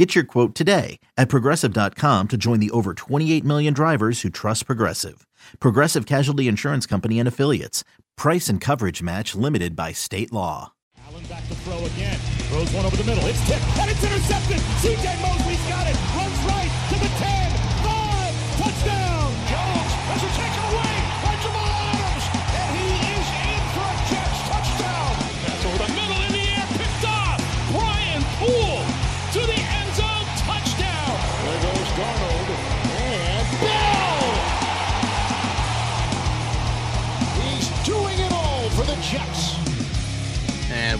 Get your quote today at progressive.com to join the over 28 million drivers who trust Progressive. Progressive Casualty Insurance Company and Affiliates. Price and coverage match limited by state law. Allen back to throw again. Throws one over the middle. It's tipped and it's intercepted. CJ Mosley's got it.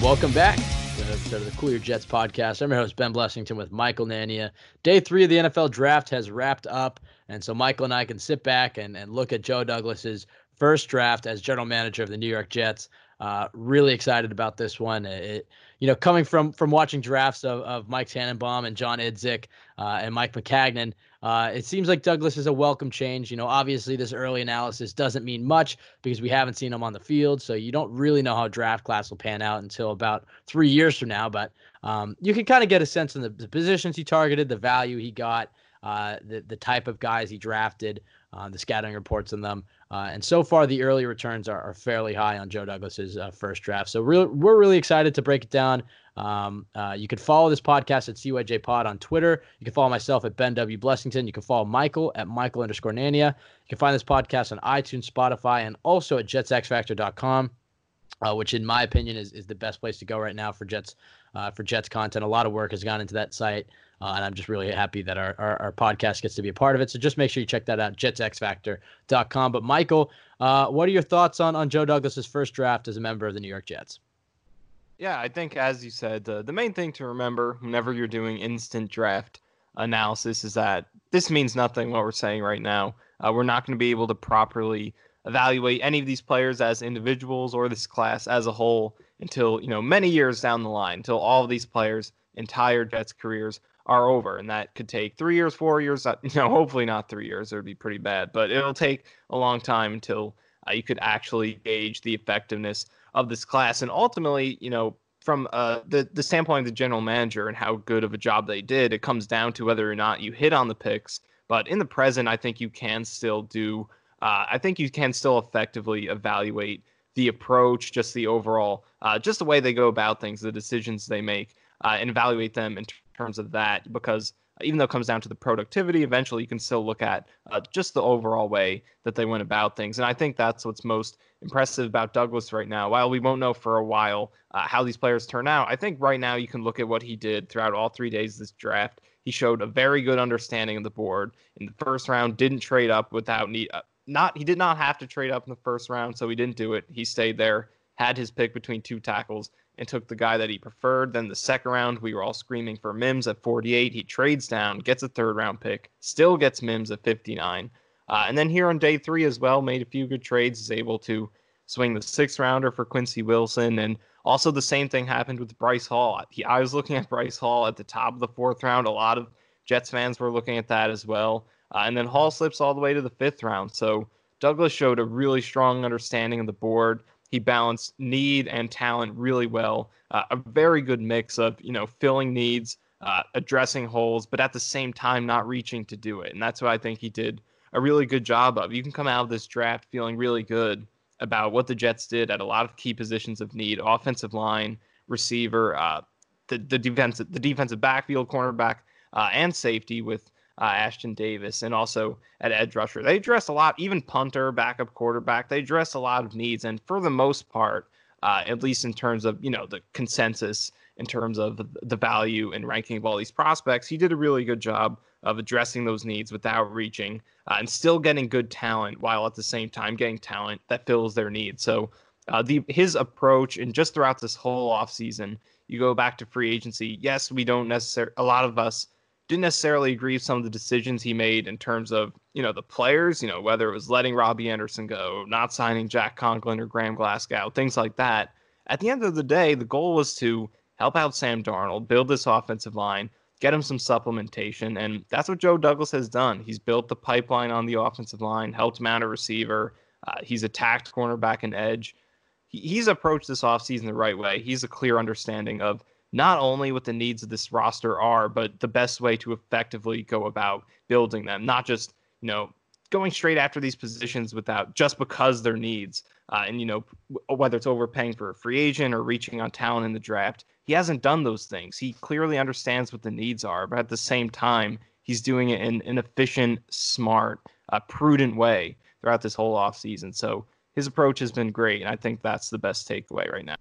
And welcome back to, to the Cool Your Jets podcast. I'm your host, Ben Blessington, with Michael Nania. Day three of the NFL draft has wrapped up. And so Michael and I can sit back and, and look at Joe Douglas's first draft as general manager of the New York Jets. Uh, really excited about this one. It, you know, coming from from watching drafts of, of Mike Tannenbaum and John Idzik uh, and Mike Maccagnan, uh, it seems like Douglas is a welcome change. You know, obviously this early analysis doesn't mean much because we haven't seen him on the field, so you don't really know how draft class will pan out until about three years from now. But um, you can kind of get a sense of the, the positions he targeted, the value he got, uh, the the type of guys he drafted, uh, the scouting reports on them. Uh, and so far, the early returns are, are fairly high on Joe Douglas's uh, first draft. So re- we're really excited to break it down. Um, uh, you can follow this podcast at CYJ Pod on Twitter. You can follow myself at Ben W. Blessington. You can follow Michael at Michael underscore Nania. You can find this podcast on iTunes, Spotify, and also at JetsXFactor.com, uh, which in my opinion is, is the best place to go right now for Jets uh, for Jets content. A lot of work has gone into that site. Uh, and I'm just really happy that our, our, our, podcast gets to be a part of it. So just make sure you check that out, jetsxfactor.com. But Michael, uh, what are your thoughts on, on Joe Douglas's first draft as a member of the New York Jets? Yeah, I think as you said, the, the main thing to remember whenever you're doing instant draft analysis is that this means nothing what we're saying right now. Uh, we're not going to be able to properly evaluate any of these players as individuals or this class as a whole until, you know, many years down the line, until all of these players' entire Jets careers are over, and that could take three years, four years. You know, hopefully not three years; it would be pretty bad. But it'll take a long time until uh, you could actually gauge the effectiveness of this class, and ultimately, you know, from uh, the the standpoint of the general manager and how good of a job they did, it comes down to whether or not you hit on the picks. But in the present, I think you can still do. Uh, I think you can still effectively evaluate the approach, just the overall, uh, just the way they go about things, the decisions they make, uh, and evaluate them in terms of that because even though it comes down to the productivity, eventually you can still look at uh, just the overall way that they went about things. And I think that's what's most impressive about Douglas right now. While we won't know for a while uh, how these players turn out, I think right now you can look at what he did throughout all three days of this draft. He showed a very good understanding of the board in the first round. Didn't trade up without need. Uh, not he did not have to trade up in the first round, so he didn't do it. He stayed there, had his pick between two tackles, and took the guy that he preferred. Then the second round, we were all screaming for Mims at 48. He trades down, gets a third round pick, still gets Mims at 59. Uh, and then here on day three as well, made a few good trades, is able to swing the sixth rounder for Quincy Wilson. And also the same thing happened with Bryce Hall. He, I was looking at Bryce Hall at the top of the fourth round. A lot of Jets fans were looking at that as well. Uh, and then Hall slips all the way to the fifth round. So Douglas showed a really strong understanding of the board. He balanced need and talent really well. Uh, a very good mix of you know filling needs, uh, addressing holes, but at the same time not reaching to do it. And that's what I think he did a really good job of. You can come out of this draft feeling really good about what the Jets did at a lot of key positions of need: offensive line, receiver, uh, the the defensive the defensive backfield, cornerback, uh, and safety with uh, Ashtyn Davis, and also at edge rusher. They address a lot, even punter, backup quarterback. They address a lot of needs, and for the most part, uh, at least in terms of you know the consensus, in terms of the value and ranking of all these prospects, he did a really good job of addressing those needs without reaching uh, and still getting good talent while at the same time getting talent that fills their needs. So. Uh, the his approach and just throughout this whole offseason, you go back to free agency. Yes, we don't necessarily. A lot of us didn't necessarily agree with some of the decisions he made in terms of, you know, the players, you know, whether it was letting Robbie Anderson go, not signing Jack Conklin or Graham Glasgow, things like that. At the end of the day, the goal was to help out Sam Darnold, build this offensive line, get him some supplementation. And that's what Joe Douglas has done. He's built the pipeline on the offensive line, helped mount a receiver. Uh, he's attacked cornerback and edge. He, he's approached this offseason the right way. He's a clear understanding of not only what the needs of this roster are, but the best way to effectively go about building them. Not just, you know, going straight after these positions without just because their needs. Uh, and, you know, whether it's overpaying for a free agent or reaching on talent in the draft, he hasn't done those things. He clearly understands what the needs are, but at the same time, he's doing it in an efficient, smart, uh, prudent way throughout this whole offseason. So his approach has been great. And I think that's the best takeaway right now.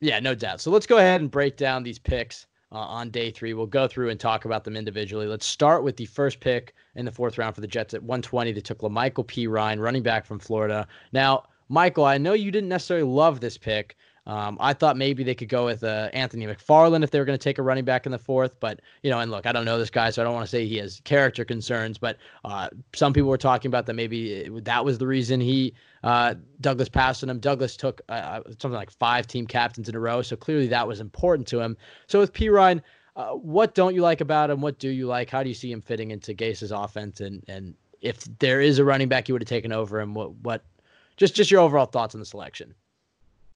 Yeah, no doubt. So let's go ahead and break down these picks uh, on day three. We'll go through and talk about them individually. Let's start with the first pick in the fourth round for the Jets at 120. They took La'Mical Perine, running back from Florida. Now, Michael, I know you didn't necessarily love this pick, um, I thought maybe they could go with uh, Anthony McFarland if they were going to take a running back in the fourth. But, you know, and look, I don't know this guy, so I don't want to say he has character concerns. But uh, some people were talking about that maybe it, that was the reason he, uh, Douglas passed on him. Douglas took uh, uh, something like five team captains in a row. So clearly that was important to him. So with Perine, uh, what don't you like about him? What do you like? How do you see him fitting into Gase's offense? And, and if there is a running back you would have taken over him, what, what, just, just your overall thoughts on the selection?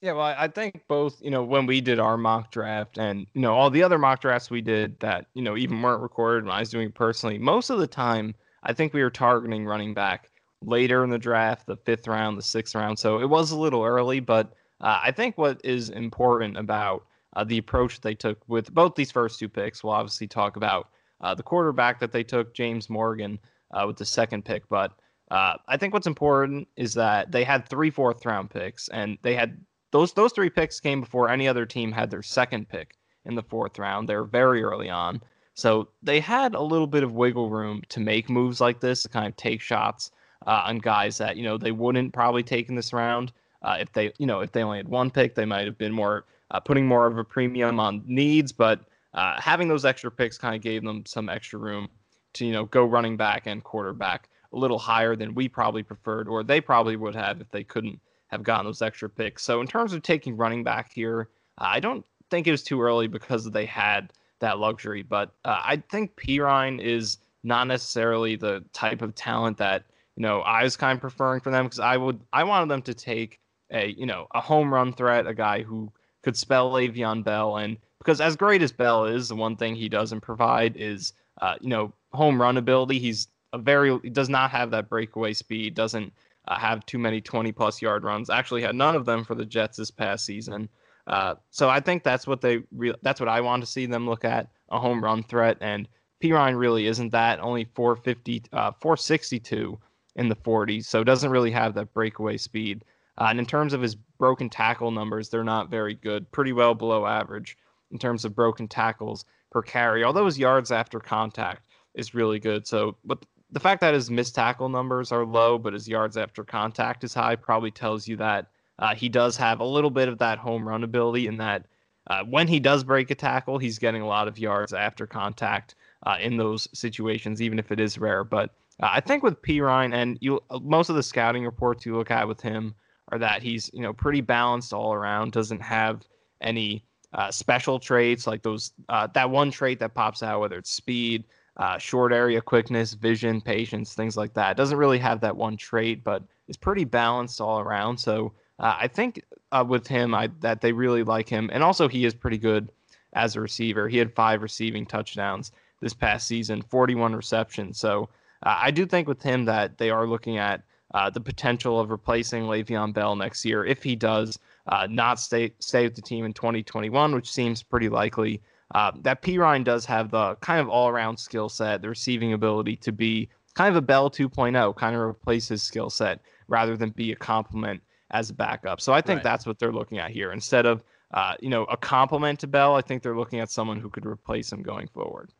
Yeah, well, I think both, you know, when we did our mock draft and, you know, all the other mock drafts we did that, you know, even weren't recorded when I was doing it personally, most of the time, I think we were targeting running back later in the draft, the fifth round, the sixth round. So it was a little early, but uh, I think what is important about uh, the approach they took with both these first two picks, we'll obviously talk about uh, the quarterback that they took, James Morgan, uh, with the second pick. But uh, I think what's important is that they had three fourth round picks and they had those those three picks came before any other team had their second pick in the fourth round. They're very early on. So they had a little bit of wiggle room to make moves like this, to kind of take shots uh, on guys that you know they wouldn't probably take in this round. Uh, if they you know if they only had one pick, they might have been more uh, putting more of a premium on needs. But uh, having those extra picks kind of gave them some extra room to you know go running back and quarterback a little higher than we probably preferred, or they probably would have if they couldn't have gotten those extra picks. So in terms of taking running back here, uh, I don't think it was too early because they had that luxury. But uh, I think Perine is not necessarily the type of talent that you know I was kind of preferring for them because I would I wanted them to take a you know a home run threat, a guy who could spell Le'Veon Bell, and because as great as Bell is, the one thing he doesn't provide is uh, you know home run ability. He's a very he does not have that breakaway speed, doesn't uh, have too many 20 plus yard runs. Actually, had none of them for the Jets this past season. Uh, so I think that's what they re- that's what I want to see them look at a home run threat. And Perine really isn't that. Only 450, uh, 462 in the 40s, so doesn't really have that breakaway speed. Uh, and in terms of his broken tackle numbers, they're not very good. Pretty well below average in terms of broken tackles per carry. Although his yards after contact is really good. So, but the fact that his missed tackle numbers are low, but his yards after contact is high, probably tells you that uh, he does have a little bit of that home run ability, and that uh, when he does break a tackle, he's getting a lot of yards after contact uh, in those situations, even if it is rare. But uh, I think with Perine, and you, most of the scouting reports you look at with him are that he's you know pretty balanced all around, doesn't have any uh, special traits like those uh, that one trait that pops out, whether it's speed uh, short area quickness, vision, patience, things like that. Doesn't really have that one trait, but is pretty balanced all around. So uh, I think uh, with him, I, that they really like him, and also he is pretty good as a receiver. He had five receiving touchdowns this past season, 41 receptions. So uh, I do think with him that they are looking at uh, the potential of replacing Le'Veon Bell next year if he does uh, not stay stay with the team in 2021, which seems pretty likely. Uh, that Perine does have the kind of all around skill set, the receiving ability to be kind of a Bell 2.0, kind of replace his skill set rather than be a complement as a backup. So I think right. that's what they're looking at here. Instead of, uh, you know, a complement to Bell, I think they're looking at someone who could replace him going forward.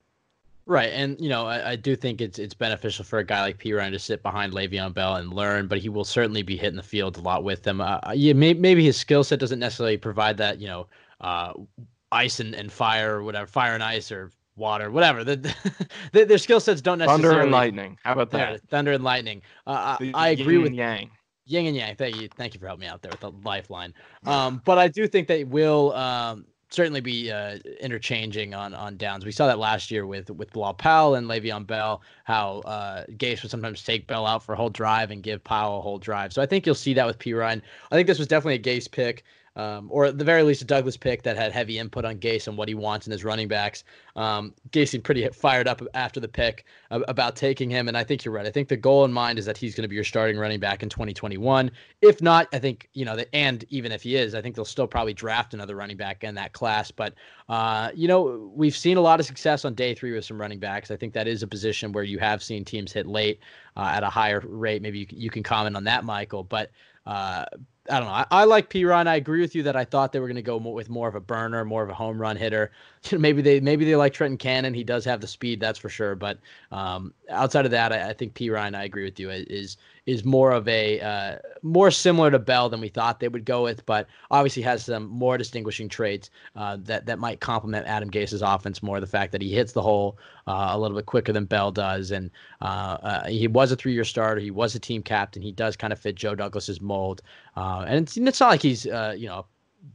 Right, and you know, I, I, do think it's it's beneficial for a guy like Perine to sit behind Le'Veon Bell and learn, but he will certainly be hitting the field a lot with them. Uh, yeah, may, maybe his skill set doesn't necessarily provide that, you know, uh, ice and, and fire or whatever, fire and ice or water, whatever. The, the, their skill sets don't necessarily. Thunder and lightning. How about that? thunder and lightning. Uh, I, I agree with Yang. Yin and Yang. Thank you. Thank you for helping me out there with the lifeline. Um, but I do think they will um, certainly be uh, interchanging on on downs. We saw that last year with with Bilal Powell and Le'Veon Bell, how uh, Gase would sometimes take Bell out for a whole drive and give Powell a whole drive. So I think you'll see that with Perine. I think this was definitely a Gase pick um, or at the very least a Douglas pick that had heavy input on Gase and what he wants in his running backs. Um, Gase seemed pretty fired up after the pick about taking him, and I think you're right. I think the goal in mind is that he's going to be your starting running back in 2021. If not, I think you know, the, and even if he is, I think they'll still probably draft another running back in that class. But uh, you know, we've seen a lot of success on day three with some running backs. I think that is a position where you have seen teams hit late uh, at a higher rate. Maybe you, you can comment on that, Michael, but. Uh, I don't know. I, I like Perine. I agree with you that I thought they were going to go more, with more of a burner, more of a home run hitter. maybe they maybe they like Trenton Cannon. He does have the speed, that's for sure. But um, outside of that, I, I think Ryan. I agree with you. Is is more of a uh, more similar to Bell than we thought they would go with, but obviously has some more distinguishing traits uh, that that might complement Adam Gase's offense more. The fact that he hits the hole uh, a little bit quicker than Bell does, and uh, uh, he was a three-year starter. He was a team captain. He does kind of fit Joe Douglas's mold, uh, and it's, it's not like he's you know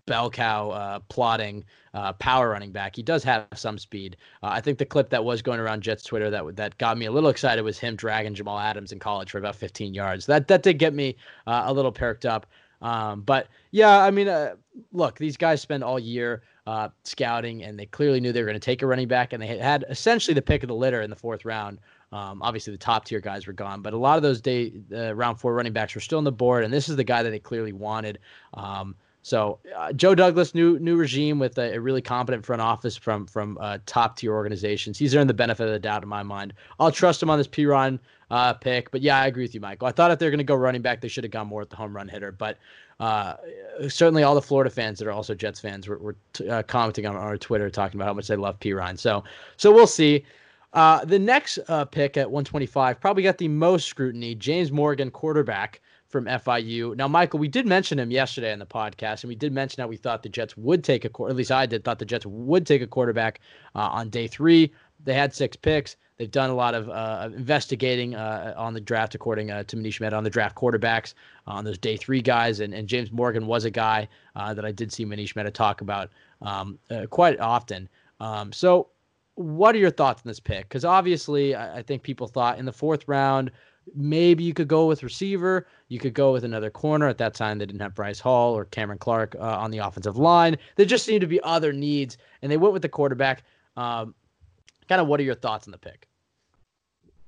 bell cow uh, plotting uh, power running back. He does have some speed. Uh, I think the clip that was going around Jets Twitter that that got me a little excited was him dragging Jamal Adams in college for about 15 yards. That that did get me uh, a little perked up. Um, but yeah, I mean, uh, look, these guys spend all year uh, scouting, and they clearly knew they were going to take a running back, and they had essentially the pick of the litter in the fourth round. Um, obviously, the top tier guys were gone, but a lot of those day uh, round four running backs were still on the board, and this is the guy that they clearly wanted. Um, so uh, Joe Douglas, new new regime with a, a, really competent front office from from uh, top tier organizations. He's earned the benefit of the doubt in my mind. I'll trust him on this Perine uh, pick. But yeah, I agree with you, Michael. I thought if they're going to go running back, they should have gone more with the home run hitter. But uh, certainly all the Florida fans that are also Jets fans were, were t- uh, commenting on our Twitter talking about how much they love Perine. So so we'll see. Uh, the next pick at 125 probably got the most scrutiny. James Morgan, quarterback from FIU. Now, Michael, we did mention him yesterday on the podcast, and we did mention how we thought the Jets would take a, at least I did, thought the Jets would take a quarterback uh, on day three. They had six picks. They've done a lot of uh, investigating uh, on the draft, according uh, to Manish Mehta, on the draft quarterbacks, uh, on those day three guys. And, and James Morgan was a guy uh, that I did see Manish Mehta talk about um, quite often. Um, so, what are your thoughts on this pick? Because obviously, I, I think people thought in the fourth round, maybe you could go with receiver. You could go with another corner. At that time, they didn't have Bryce Hall or Cameron Clark uh, on the offensive line. There just seemed to be other needs, and they went with the quarterback. Um, kind of, what are your thoughts on the pick?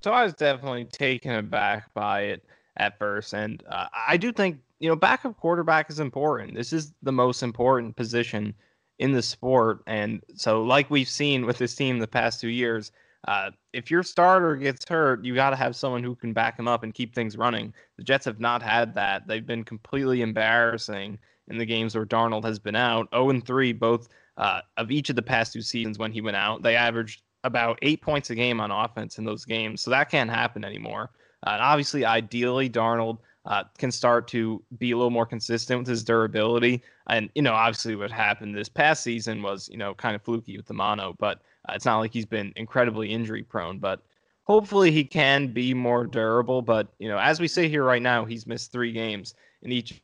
So I was definitely taken aback by it at first, and uh, I do think you know backup quarterback is important. This is the most important position in the sport, and so like we've seen with this team the past two years, uh, if your starter gets hurt, you got to have someone who can back him up and keep things running. The Jets have not had that. They've been completely embarrassing in the games where Darnold has been out. 0 and 3, both uh, of each of the past two seasons when he went out. They averaged about eight points a game on offense in those games. So that can't happen anymore. Uh, and obviously, ideally, Darnold uh, can start to be a little more consistent with his durability. And, you know, obviously what happened this past season was, you know, kind of fluky with the mono, but uh, it's not like he's been incredibly injury prone, but hopefully he can be more durable. But you know, as we say here right now, he's missed three games in each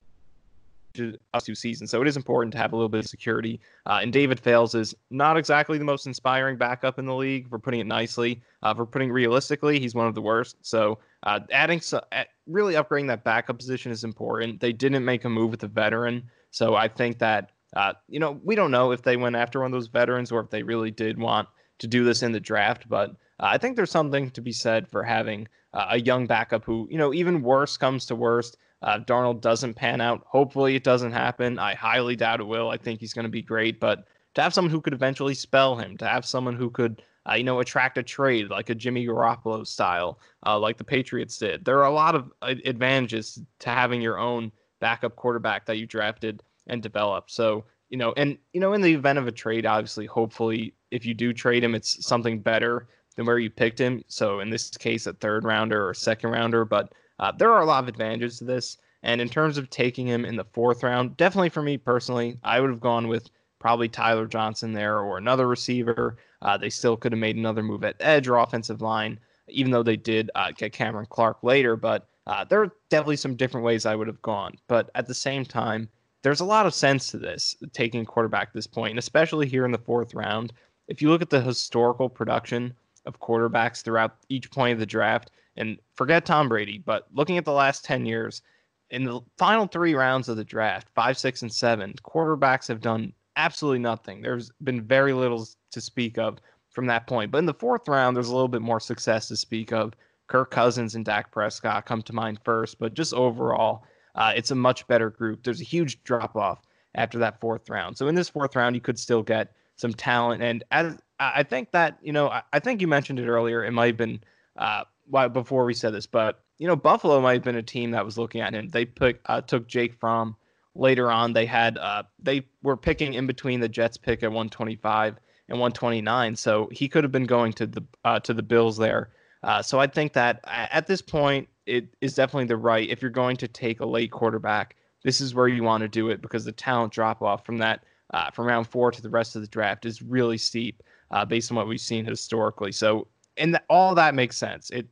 of two seasons, so it is important to have a little bit of security. Uh, and David Fales is not exactly the most inspiring backup in the league. For putting it nicely, uh, for putting realistically, he's one of the worst. So uh, adding so, really upgrading that backup position is important. They didn't make a move with a veteran, so I think that uh, you know, we don't know if they went after one of those veterans or if they really did want to do this in the draft, but uh, I think there's something to be said for having uh, a young backup who, you know, even worse comes to worst. Uh, Darnold doesn't pan out. Hopefully, it doesn't happen. I highly doubt it will. I think he's going to be great, but to have someone who could eventually spell him, to have someone who could, uh, you know, attract a trade like a Jimmy Garoppolo style, uh, like the Patriots did, there are a lot of advantages to having your own backup quarterback that you drafted and develop. So, you know, and you know, in the event of a trade, obviously, hopefully, if you do trade him, it's something better than where you picked him. So in this case, a third rounder or second rounder. But uh, there are a lot of advantages to this. And in terms of taking him in the fourth round, definitely for me personally, I would have gone with probably Tyler Johnson there or another receiver. Uh, they still could have made another move at edge or offensive line, even though they did uh, get Cameron Clark later. But uh, there are definitely some different ways I would have gone. But at the same time, there's a lot of sense to this taking quarterback at this point, and especially here in the fourth round. If you look at the historical production of quarterbacks throughout each point of the draft, and forget Tom Brady, but looking at the last 10 years, in the final three rounds of the draft, five, six, and seven, quarterbacks have done absolutely nothing. There's been very little to speak of from that point. But in the fourth round, there's a little bit more success to speak of. Kirk Cousins and Dak Prescott come to mind first, but just overall, uh, it's a much better group. There's a huge drop off after that fourth round. So in this fourth round, you could still get some talent. And as I think that, you know, I, I think you mentioned it earlier. It might have been uh, before we said this, but you know, Buffalo might have been a team that was looking at him. They put uh, took Jake Fromm later on. They had uh, they were picking in between the Jets pick at 125 and 129, so he could have been going to the uh, to the Bills there. Uh, so I think that at this point, it is definitely the right. If you're going to take a late quarterback, this is where you want to do it because the talent drop off from that uh, from round four to the rest of the draft is really steep uh, based on what we've seen historically. So and all that makes sense. It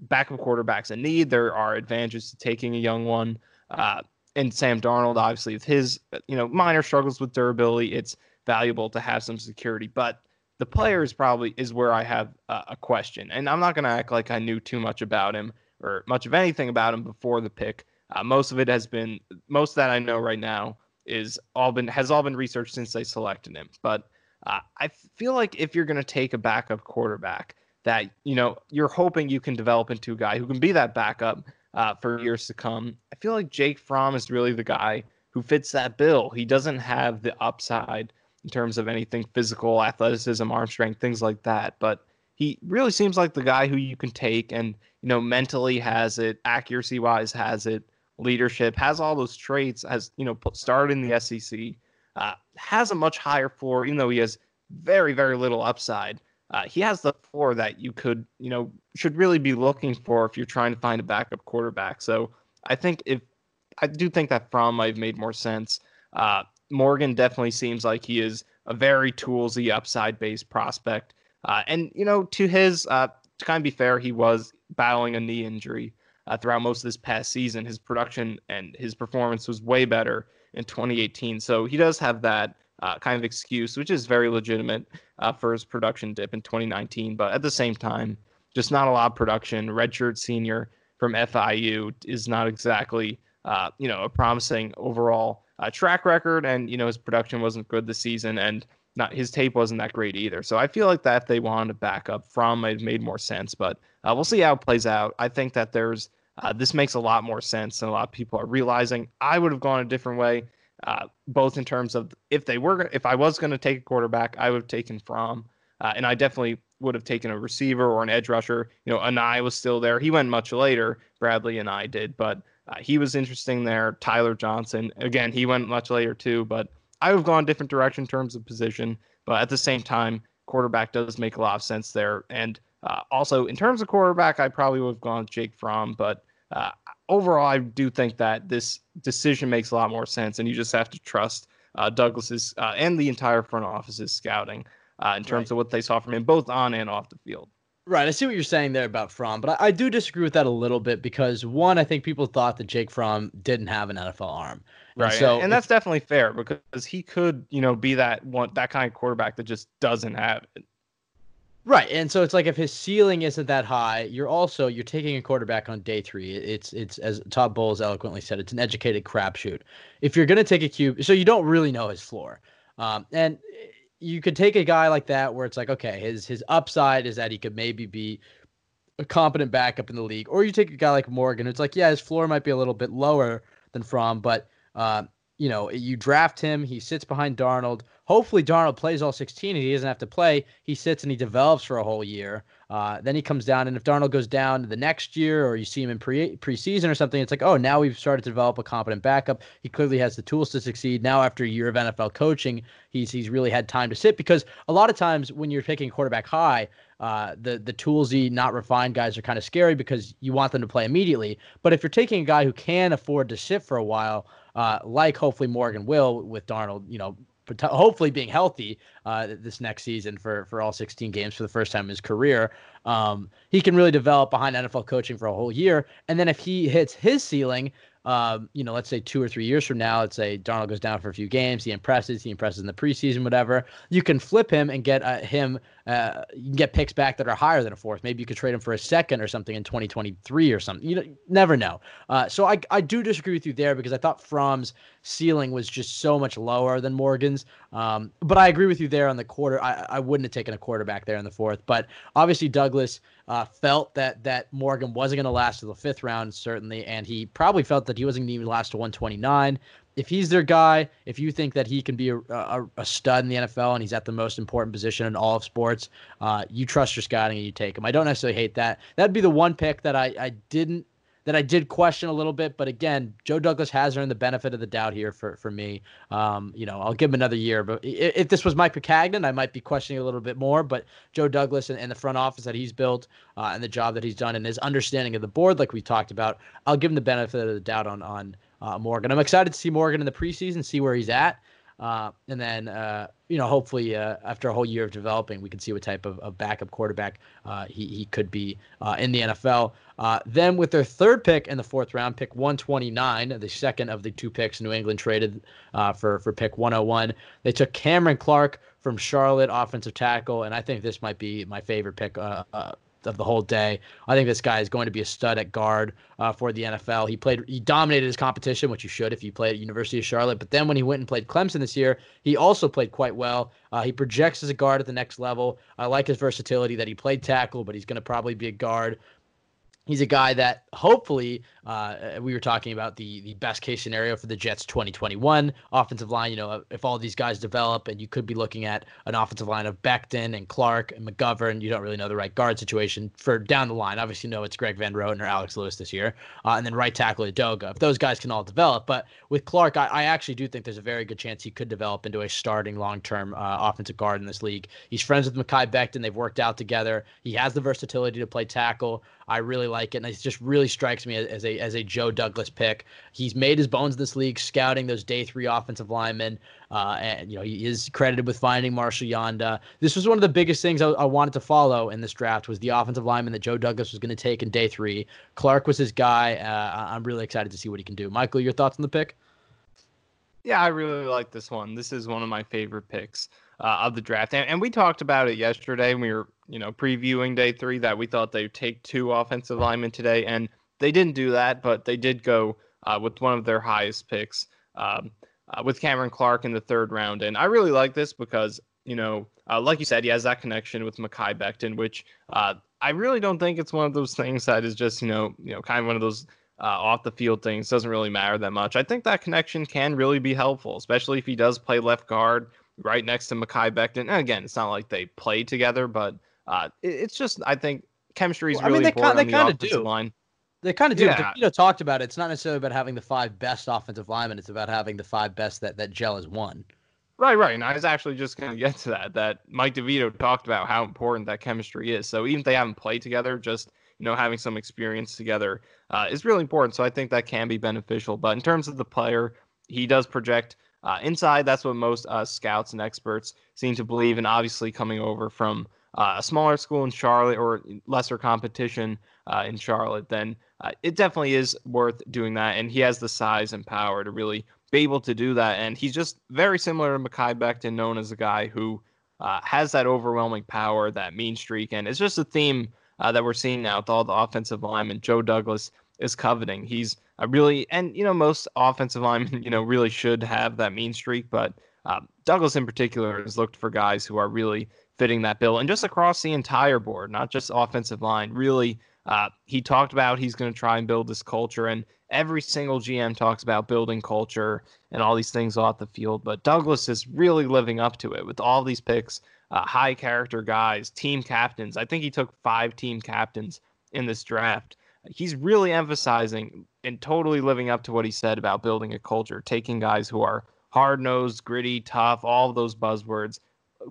backup quarterbacks in need. There are advantages to taking a young one. Uh, and Sam Darnold, obviously, with his you know minor struggles with durability, it's valuable to have some security. But the player is probably is where I have uh, a question, and I'm not going to act like I knew too much about him or much of anything about him before the pick. Uh, most of it has been most that I know right now is all been has all been researched since they selected him. But uh, I feel like if you're going to take a backup quarterback, that you know you're hoping you can develop into a guy who can be that backup uh, for years to come. I feel like Jake Fromm is really the guy who fits that bill. He doesn't have the upside in terms of anything physical, athleticism, arm strength, things like that, but he really seems like the guy who you can take and you know mentally has it, accuracy wise has it, leadership has all those traits. Has you know started in the SEC, uh, has a much higher floor, even though he has very very little upside uh, he has the floor that you could, you know, should really be looking for if you're trying to find a backup quarterback. So I think if I do think that Fromm might have made more sense. Uh, Morgan definitely seems like he is a very toolsy, upside based prospect. Uh, and, you know, to his, uh, to kind of be fair, he was battling a knee injury uh, throughout most of this past season. His production and his performance was way better in 2018. So he does have that uh, kind of excuse, which is very legitimate uh, for his production dip in 2019. But at the same time, just not a lot of production. Redshirt senior from FIU is not exactly, uh, you know, a promising overall uh, track record. And, you know, his production wasn't good this season and not his tape wasn't that great either. So I feel like that they wanted to back up from it made more sense, but uh, we'll see how it plays out. I think that there's, uh, this makes a lot more sense than a lot of people are realizing. I would have gone a different way uh, both in terms of if they were if I was going to take a quarterback, I would have taken Fromm, uh, and I definitely would have taken a receiver or an edge rusher. You know, Anae was still there. He went much later. Bradley and I did, but uh, he was interesting there. Tyler Johnson, again, he went much later too. But I would have gone a different direction in terms of position. But at the same time, quarterback does make a lot of sense there. And uh, also in terms of quarterback, I probably would have gone Jake Fromm, but uh, overall, I do think that this decision makes a lot more sense, and you just have to trust uh, Douglas's uh, and the entire front office's scouting uh, in terms right. of what they saw from him, both on and off the field. Right, I see what you're saying there about Fromm, but I, I, do disagree with that a little bit because one, I think people thought that Jake Fromm didn't have an NFL arm, and right? So, and if, that's definitely fair because he could, you know, be that one that kind of quarterback that just doesn't have it. Right, and so it's like if his ceiling isn't that high, you're also you're taking a quarterback on day three. It's it's as Todd Bowles eloquently said, it's an educated crapshoot. If you're gonna take a cube, so you don't really know his floor, um, and you could take a guy like that where it's like, okay, his his upside is that he could maybe be a competent backup in the league, or you take a guy like Morgan, it's like, yeah, his floor might be a little bit lower than Fromm, but uh, you know, you draft him, he sits behind Darnold. Hopefully, Darnold plays all 16 and he doesn't have to play. He sits and he develops for a whole year. Uh, then he comes down, and if Darnold goes down the next year, or you see him in pre preseason or something, it's like, oh, now we've started to develop a competent backup. He clearly has the tools to succeed. Now, after a year of NFL coaching, he's he's really had time to sit because a lot of times when you're picking quarterback high, uh, the the toolsy, not refined guys are kind of scary because you want them to play immediately. But if you're taking a guy who can afford to sit for a while, uh, like hopefully Morgan will with Darnold, you know, hopefully being healthy uh, this next season for for all 16 games for the first time in his career. Um, he can really develop behind NFL coaching for a whole year, and then if he hits his ceiling, um, you know, let's say two or three years from now, let's say Darnold goes down for a few games, he impresses, he impresses in the preseason, whatever. You can flip him and get uh, him. Uh, you can get picks back that are higher than a fourth. Maybe you could trade him for a second or something in 2023 or something. You know, never know. Uh, so I I do disagree with you there because I thought Fromm's ceiling was just so much lower than Morgan's. Um, but I agree with you there on the quarter. I I wouldn't have taken a quarterback there in the fourth. But obviously Douglas uh, felt that that Morgan wasn't going to last to the fifth round, certainly, and he probably felt that he wasn't going to even last to 129. If he's their guy, if you think that he can be a, a, a, stud in the NFL and he's at the most important position in all of sports, uh, you trust your scouting and you take him. I don't necessarily hate that. That'd be the one pick that I, I didn't that I did question a little bit. But again, Joe Douglas has earned the benefit of the doubt here for for me. Um, you know, I'll give him another year. But if, if this was Mike Maccagnan, I might be questioning a little bit more. But Joe Douglas and, and the front office that he's built uh, and the job that he's done and his understanding of the board, like we talked about, I'll give him the benefit of the doubt on on uh, Morgan. I'm excited to see Morgan in the preseason, see where he's at. Uh, and then, uh, you know, hopefully uh, after a whole year of developing, we can see what type of, of backup quarterback uh, he, he could be uh, in the NFL. Uh, then with their third pick in the fourth round, pick 129, the second of the two picks New England traded for, for pick 101, they took Cameron Clark from Charlotte, offensive tackle. And I think this might be my favorite pick of the whole day. I think this guy is going to be a stud at guard uh, for the NFL. He played, he dominated his competition, which you should if you played at University of Charlotte. But then when he went and played Clemson this year, he also played quite well. Uh, he projects as a guard at the next level. I like his versatility that he played tackle, but he's going to probably be a guard he's a guy that hopefully uh, we were talking about the the best case scenario for the Jets 2021 offensive line. You know, if all these guys develop, and you could be looking at an offensive line of Becton and Clark and McGovern. You don't really know the right guard situation for down the line. Obviously, you know it's Greg Van Roten or Alex Lewis this year, uh, and then right tackle Edoga. If those guys can all develop, but with Clark, I, I, actually do think there's a very good chance he could develop into a starting long term uh, offensive guard in this league. He's friends with Mekhi Becton. They've worked out together. He has the versatility to play tackle. I really like it, and it just really strikes me as a as a Joe Douglas pick. He's made his bones this league, scouting those day three offensive linemen. Uh, and you know he is credited with finding Marshall Yanda. This was one of the biggest things I, I wanted to follow in this draft was the offensive lineman that Joe Douglas was going to take in day three. Clark was his guy. Uh, I'm really excited to see what he can do. Michael, your thoughts on the pick? Yeah, I really like this one. This is one of my favorite picks uh, of the draft, and, and we talked about it yesterday. When we were you know, previewing day three that we thought they'd take two offensive linemen today, and they didn't do that, but they did go uh, with one of their highest picks um, uh, with Cameron Clark in the third round. And I really like this because, you know, uh, like you said, he has that connection with Mekhi Becton, which uh, I really don't think it's one of those things that is just, you know, you know, kind of one of those uh, off the field things. Doesn't really matter that much. I think that connection can really be helpful, especially if he does play left guard right next to Mekhi Becton. And again, it's not like they play together, but uh, it, it's just I think chemistry is well, really I mean, they important. Kind, they kind of do. Line. They kind of do. Yeah. You know, talked about it. It's not necessarily about having the five best offensive linemen. It's about having the five best that that gel as one. Right, right. And I was actually just going to get to that. That Mike DeVito talked about how important that chemistry is. So even if they haven't played together, just you know having some experience together uh, is really important. So I think that can be beneficial. But in terms of the player, he does project uh, inside. That's what most uh, scouts and experts seem to believe. And obviously, coming over from uh, a smaller school in Charlotte or lesser competition uh, in Charlotte, then uh, it definitely is worth doing that. And he has the size and power to really be able to do that. And he's just very similar to Mekhi Becton, known as a guy who uh, has that overwhelming power, that mean streak. And it's just a theme uh, that we're seeing now with all the offensive linemen. Joe Douglas is coveting. He's a really, and you know, most offensive linemen, you know, really should have that mean streak, but. Uh, Douglas in particular has looked for guys who are really fitting that bill and just across the entire board, not just offensive line. Really, uh, he talked about he's going to try and build this culture, and every single GM talks about building culture and all these things off the field. But Douglas is really living up to it with all these picks, uh, high character guys, team captains. I think he took five team captains in this draft. He's really emphasizing and totally living up to what he said about building a culture, taking guys who are hard nosed, gritty, tough, all those buzzwords,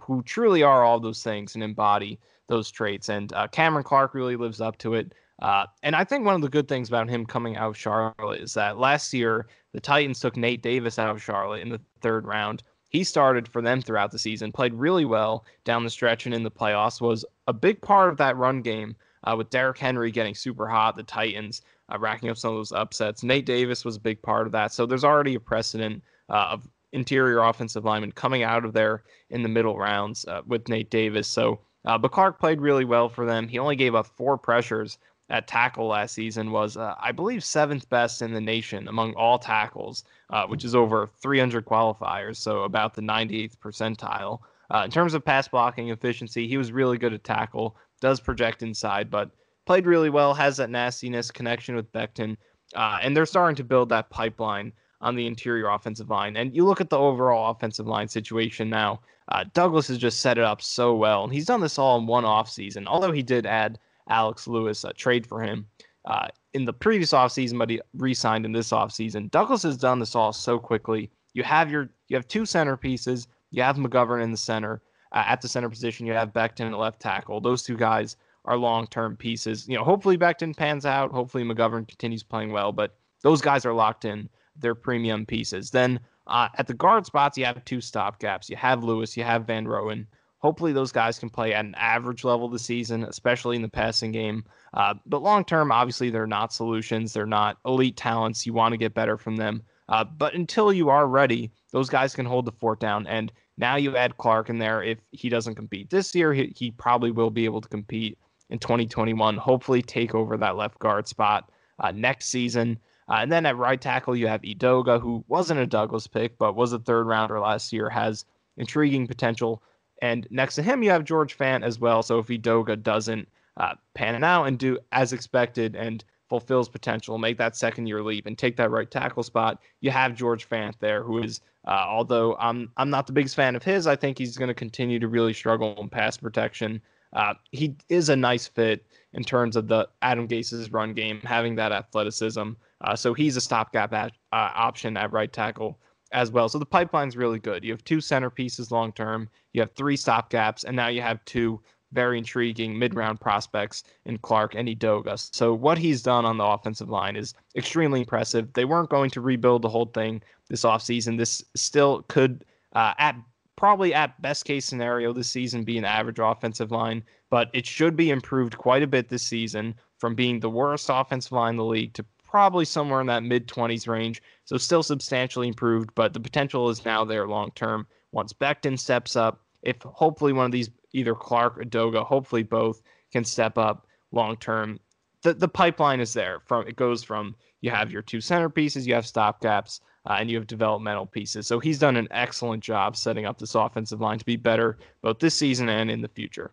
who truly are all those things and embody those traits. And uh, Cameron Clark really lives up to it. Uh, and I think one of the good things about him coming out of Charlotte is that last year the Titans took Nate Davis out of Charlotte in the third round. he started for them throughout the season, played really well down the stretch and in the playoffs, was a big part of that run game uh, with Derrick Henry getting super hot, the Titans uh, racking up some of those upsets. Nate Davis was a big part of that. So there's already a precedent uh, of interior offensive linemen coming out of there in the middle rounds uh, with Nate Davis. So, uh, but Clark played really well for them. He only gave up four pressures at tackle last season was, uh, I believe, seventh best in the nation among all tackles, uh, which is over 300 qualifiers, so about the 98th percentile. Uh, in terms of pass blocking efficiency, he was really good at tackle, does project inside, but played really well, has that nastiness connection with Becton, uh, and they're starting to build that pipeline on the interior offensive line. And you look at the overall offensive line situation now. Uh, Douglas has just set it up so well, and he's done this all in one offseason. Although he did add Alex Lewis, a trade for him uh, in the previous offseason, but he re-signed in this offseason. Douglas has done this all so quickly. You have your you have two centerpieces. You have McGovern in the center. Uh, at the center position, you have Becton at left tackle. Those two guys are long-term pieces. You know, hopefully Becton pans out. Hopefully McGovern continues playing well, but those guys are locked in. They're premium pieces. Then uh, at the guard spots, you have two stop gaps. You have Lewis. You have Van Roten. Hopefully, those guys can play at an average level this season, especially in the passing game. Uh, but long term, obviously, they're not solutions. They're not elite talents. You want to get better from them. Uh, but until you are ready, those guys can hold the fort down. And now you add Clark in there. If he doesn't compete this year, he, he probably will be able to compete in 2021. Hopefully, take over that left guard spot uh, next season. Uh, and then at right tackle, you have Edoga, who wasn't a Douglas pick, but was a third rounder last year, has intriguing potential. And next to him, you have George Fant as well. So if Edoga doesn't uh, pan it out and do as expected and fulfills potential, make that second year leap and take that right tackle spot, you have George Fant there, who is, uh, although I'm I'm not the biggest fan of his, I think he's going to continue to really struggle in pass protection. Uh, he is a nice fit in terms of the Adam Gase's run game, having that athleticism. Uh, so he's a stopgap at, uh, option at right tackle as well. So the pipeline's really good. You have two centerpieces long term, you have three stopgaps, and now you have two very intriguing mid round prospects in Clark and Edoga. So what he's done on the offensive line is extremely impressive. They weren't going to rebuild the whole thing this offseason. This still could, uh, at probably at best case scenario this season, be an average offensive line, but it should be improved quite a bit this season from being the worst offensive line in the league to probably somewhere in that mid 20s range. So still substantially improved, but the potential is now there long term. Once Becton steps up, if hopefully one of these, either Clark or Doga, hopefully both can step up long term, the, the pipeline is there. From It goes from you have your two centerpieces, you have stopgaps, uh, and you have developmental pieces. So he's done an excellent job setting up this offensive line to be better both this season and in the future.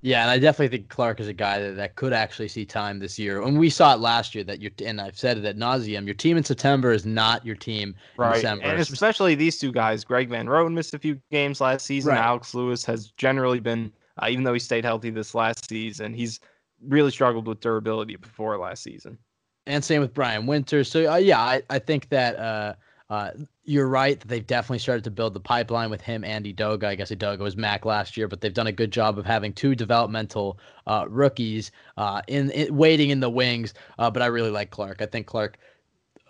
Yeah, and I definitely think Clark is a guy that, that could actually see time this year. And we saw it last year that you and I've said it at nauseum. Your team in September is not your team right. in December. And especially these two guys. Greg Van Roten missed a few games last season. Right. Alex Lewis has generally been, uh, even though he stayed healthy this last season, he's really struggled with durability before last season. And same with Brian Winters. So uh, yeah, I, I think that uh, uh, you're right that they've definitely started to build the pipeline with him and Edoga. I guess Doga was Mac last year, but they've done a good job of having two developmental uh, rookies uh, in, in, waiting in the wings. Uh, but I really like Clark. I think Clark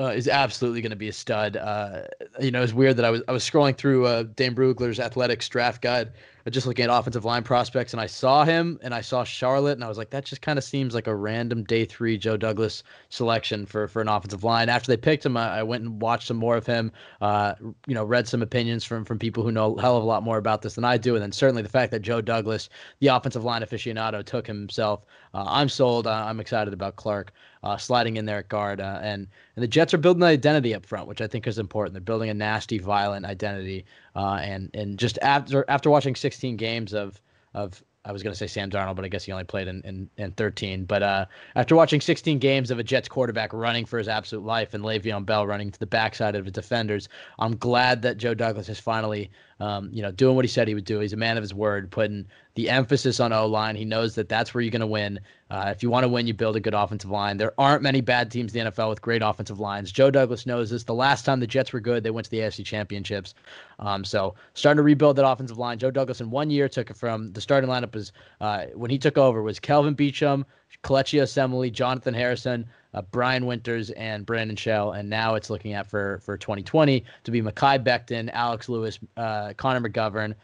uh, is absolutely going to be a stud. Uh, you know, it's weird that I was I was scrolling through uh, Dane Brugler's athletics draft guide, uh, just looking at offensive line prospects, and I saw him and I saw Charlotte, and I was like, that just kind of seems like a random day three Joe Douglas selection for for an offensive line. After they picked him, I, I went and watched some more of him. Uh, you know, read some opinions from from people who know a hell of a lot more about this than I do, and then certainly the fact that Joe Douglas, the offensive line aficionado, took himself. Uh, I'm sold. I'm excited about Clark uh, sliding in there at guard. Uh, and and the Jets are building an identity up front, which I think is important. They're building a nasty, violent identity. Uh, and and just after after watching 16 games of of I was going to say Sam Darnold, but I guess he only played in, in, in 13. But uh, after watching 16 games of a Jets quarterback running for his absolute life and Le'Veon Bell running to the backside of the defenders, I'm glad that Joe Douglas has finally, um, you know, doing what he said he would do. He's a man of his word, putting the emphasis on O line. He knows that that's where you're going to win. Uh, if you want to win, you build a good offensive line. There aren't many bad teams in the NFL with great offensive lines. Joe Douglas knows this. The last time the Jets were good, they went to the AFC Championships. Um, so starting to rebuild that offensive line. Joe Douglas in one year took it from the starting lineup was uh, when he took over was Kelvin Beachum, Kelechi Osemele, Jonathan Harrison, uh, uh, Brian Winters and Brandon Shell, and now it's looking at for for 2020 to be Mekhi Becton, Alex Lewis, uh, Connor McGovern,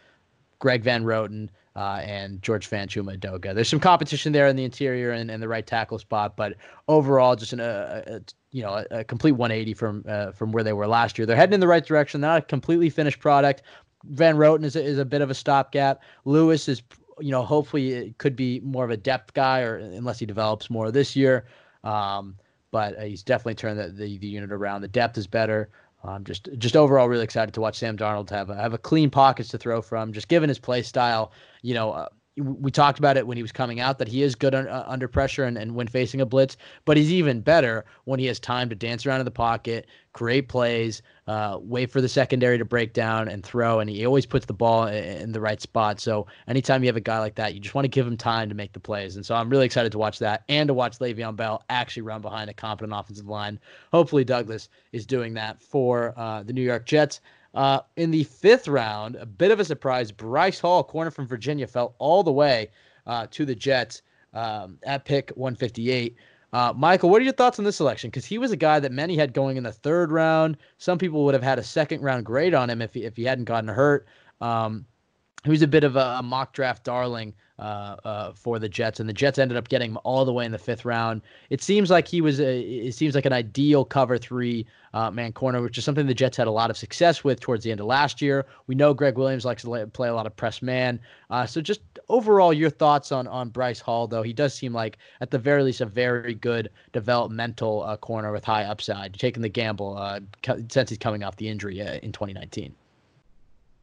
Greg Van Roten, uh, and George Fant Chuma Edoga. There's some competition there in the interior and, and the right tackle spot, but overall, just an, a, a you know a, a, complete 180 from uh, from where they were last year. They're heading in the right direction. They're not a completely finished product. Van Roten is a, is a bit of a stopgap. Lewis is you know hopefully it could be more of a depth guy, or unless he develops more this year. Um, but uh, he's definitely turned the, the, the unit around. The depth is better. Um, just just overall really excited to watch Sam Darnold have a, have a clean pockets to throw from. Just given his play style, you know, uh, we talked about it when he was coming out that he is good un, uh, under pressure and, and when facing a blitz, but he's even better when he has time to dance around in the pocket, create plays, uh, wait for the secondary to break down and throw. And he always puts the ball in, in, the right spot. So anytime you have a guy like that, you just want to give him time to make the plays. And so I'm really excited to watch that and to watch Le'Veon Bell actually run behind a competent offensive line. Hopefully, Douglas is doing that for uh, the New York Jets. Uh, in the fifth round, a bit of a surprise. Bryce Hall, corner from Virginia, fell all the way uh, to the Jets um, at pick 158. Uh, Michael, what are your thoughts on this selection? Because he was a guy that many had going in the third round. Some people would have had a second round grade on him if he, if he hadn't gotten hurt. Um, was a bit of a, a mock draft darling uh, uh, for the Jets, and the Jets ended up getting him all the way in the fifth round. It seems like he was a, it seems like an ideal cover three uh, man corner, which is something the Jets had a lot of success with towards the end of last year. We know Gregg Williams likes to play a lot of press man. Uh, so just overall, your thoughts on on Bryce Hall, though he does seem like at the very least a very good developmental uh, corner with high upside. Taking the gamble uh, since he's coming off the injury in 2019.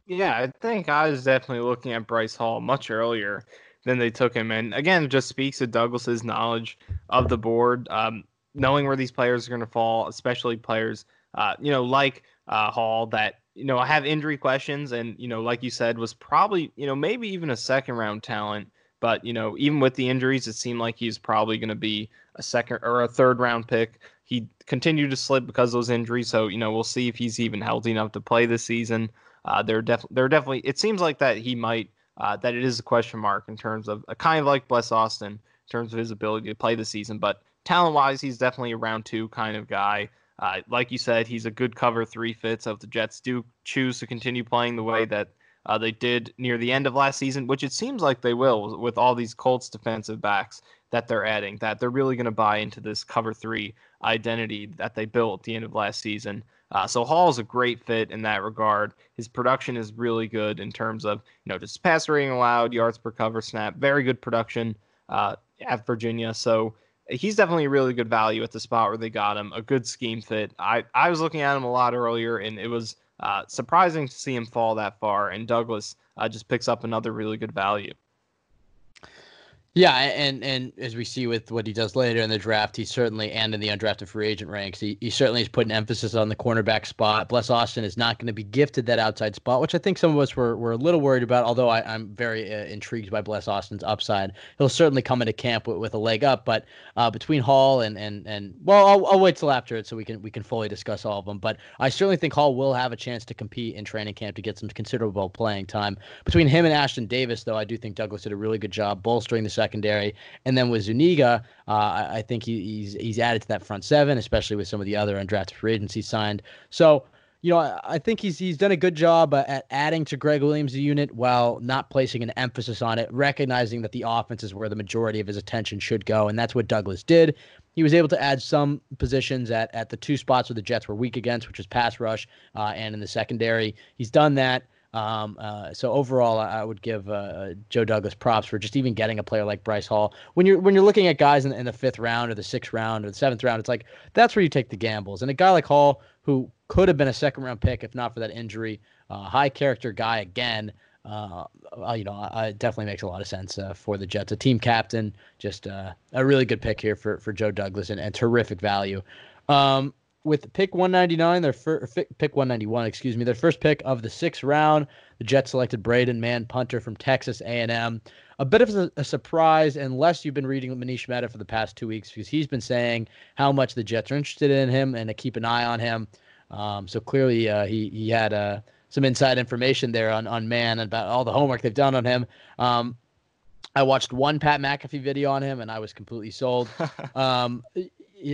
Yeah, I think I was definitely looking at Bryce Hall much earlier than they took him. And again, just speaks to Douglas's knowledge of the board, um, knowing where these players are going to fall, especially players, uh, you know, like uh, Hall that you know have injury questions, and you know, like you said, was probably you know maybe even a second round talent. But you know, even with the injuries, it seemed like he's probably going to be a second or a third round pick. He continued to slip because of those injuries, so you know we'll see if he's even healthy enough to play this season. Uh, they're definitely they're definitely. It seems like that he might uh, that it is a question mark in terms of a kind of like Bless Austin in terms of his ability to play the season. But talent wise, he's definitely a round two kind of guy. Uh, like you said, he's a good cover three fits. So if the Jets do choose to continue playing the way that uh, they did near the end of last season, which it seems like they will with all these Colts defensive backs that they're adding, that they're really going to buy into this cover three identity that they built at the end of last season. Uh, so Hall is a great fit in that regard. His production is really good in terms of you know just pass rating allowed, yards per cover snap, very good production uh, at Virginia. So he's definitely a really good value at the spot where they got him. A good scheme fit. I I was looking at him a lot earlier, and it was uh, surprising to see him fall that far. And Douglas uh, just picks up another really good value. Yeah, and and as we see with what he does later in the draft, he certainly and in the undrafted free agent ranks, he, he certainly is putting emphasis on the cornerback spot. Bless Austin is not going to be gifted that outside spot, which I think some of us were, were a little worried about. Although I, am very uh, intrigued by Bless Austin's upside, he'll certainly come into camp with, with a leg up. But uh, between Hall and and and well, I'll, I'll wait till after it so we can we can fully discuss all of them. But I certainly think Hall will have a chance to compete in training camp to get some considerable playing time. Between him and Ashtyn Davis, though, I do think Douglas did a really good job bolstering the secondary. And then with Zuniga, uh, I think he, he's he's added to that front seven, especially with some of the other undrafted free agents he signed. So you know, I think he's he's done a good job at adding to Gregg Williams' unit while not placing an emphasis on it, recognizing that the offense is where the majority of his attention should go, and that's what Douglas did. He was able to add some positions at at the two spots where the Jets were weak against, which is pass rush uh, and in the secondary. He's done that. Um, uh, so overall, I would give uh, Joe Douglas props for just even getting a player like Bryce Hall. When you're when you're looking at guys in, in, the fifth round or the sixth round or the seventh round, it's like that's where you take the gambles. And a guy like Hall, who could have been a second round pick if not for that injury, uh, high character guy again. Uh, uh, you know, uh, definitely makes a lot of sense for the Jets. A team captain, just a really good pick here for for Joe Douglas and, and terrific value. Um, with pick 199, their first pick 191, excuse me, their first pick of the sixth round. The Jets selected Braden Mann, punter from Texas A&M. A bit of a, a, surprise, unless you've been reading Manish Mehta for the past two weeks, because he's been saying how much the Jets are interested in him and to keep an eye on him. Um, so clearly, uh, he he had uh, some inside information there on on Mann about all the homework they've done on him. Um, I watched one Pat McAfee video on him, and I was completely sold. um,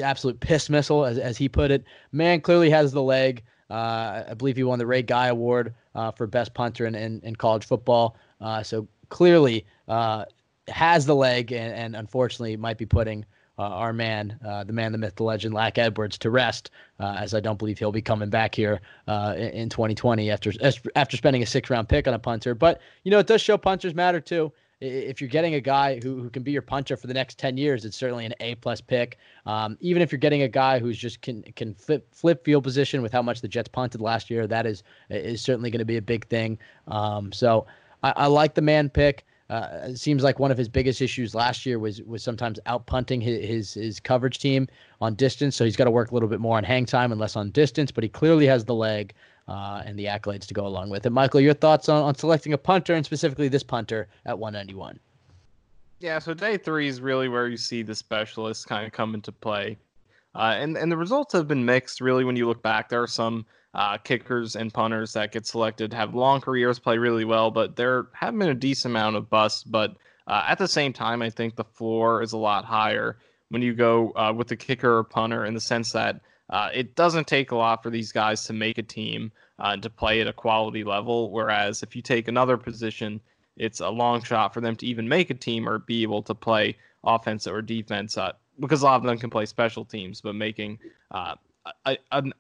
absolute piss missile, as, as he put it. Mann clearly has the leg. Uh, I believe he won the Ray Guy Award uh, for best punter in, in, in college football. Uh, so clearly uh, has the leg, and, and unfortunately might be putting uh, our man, uh, the man, the myth, the legend, Lack Edwards, to rest, as I don't believe he'll be coming back here in, in 2020 after after spending a six round pick on a punter. But you know, it does show punters matter too. If you're getting a guy who, who can be your punter for the next 10 years, it's certainly an A plus pick. Um, even if you're getting a guy who's just can can flip, flip field position with how much the Jets punted last year, that is is certainly going to be a big thing. Um, so I, I like the Mann pick. Uh, it seems like one of his biggest issues last year was was sometimes out punting his, his, his coverage team on distance. So he's got to work a little bit more on hang time and less on distance. But he clearly has the leg uh, and the accolades to go along with it. Michael, your thoughts on, on selecting a punter and specifically this punter at 191? Yeah, so day three is really where you see the specialists kind of come into play. Uh, and and the results have been mixed. Really, when you look back, there are some uh, kickers and punters that get selected have long careers, play really well, but there have been a decent amount of busts. But uh, at the same time, I think the floor is a lot higher when you go uh, with the kicker or punter in the sense that uh, it doesn't take a lot for these guys to make a team uh, to play at a quality level. Whereas if you take another position, it's a long shot for them to even make a team or be able to play offense or defense uh, because a lot of them can play special teams, but making a, an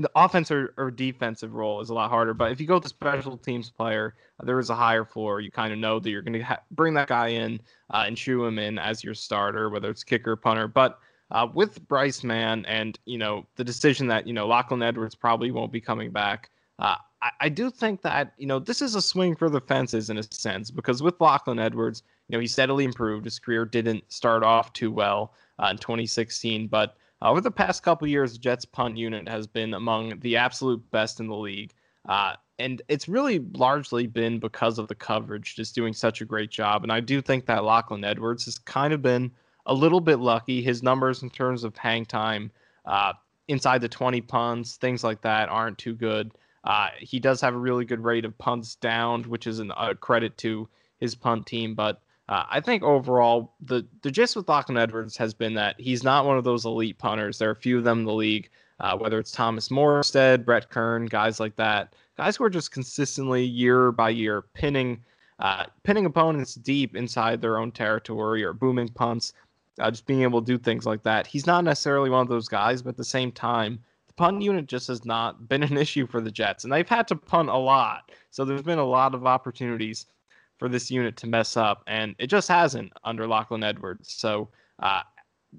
the offense or, or, defensive role is a lot harder. But if you go to special teams player, uh, there is a higher floor. You kind of know that you're going to ha- bring that guy in uh, and chew him in as your starter, whether it's kicker, punter. But uh, with Bryce Mann and you know the decision that you know Lachlan Edwards probably won't be coming back, uh, I, do think that you know this is a swing for the fences in a sense because with Lachlan Edwards, you know he steadily improved. His career didn't start off too well uh, in 2016, but uh, over the past couple years, the Jets punt unit has been among the absolute best in the league. Uh, and it's really largely been because of the coverage, just doing such a great job. And I do think that Lachlan Edwards has kind of been a little bit lucky. His numbers in terms of hang time, uh, inside the 20 punts, things like that, aren't too good. Uh, he does have a really good rate of punts down, which is a credit to his punt team. But uh, I think overall, the the gist with Lachlan Edwards has been that he's not one of those elite punters. There are a few of them in the league, uh, whether it's Thomas Morstead, Brett Kern, guys like that, guys who are just consistently year by year pinning uh, pinning opponents deep inside their own territory or booming punts, uh, just being able to do things like that. He's not necessarily one of those guys, but at the same time, the punt unit just has not been an issue for the Jets, and they've had to punt a lot. So there's been a lot of opportunities for this unit to mess up, and it just hasn't under Lachlan Edwards. So uh,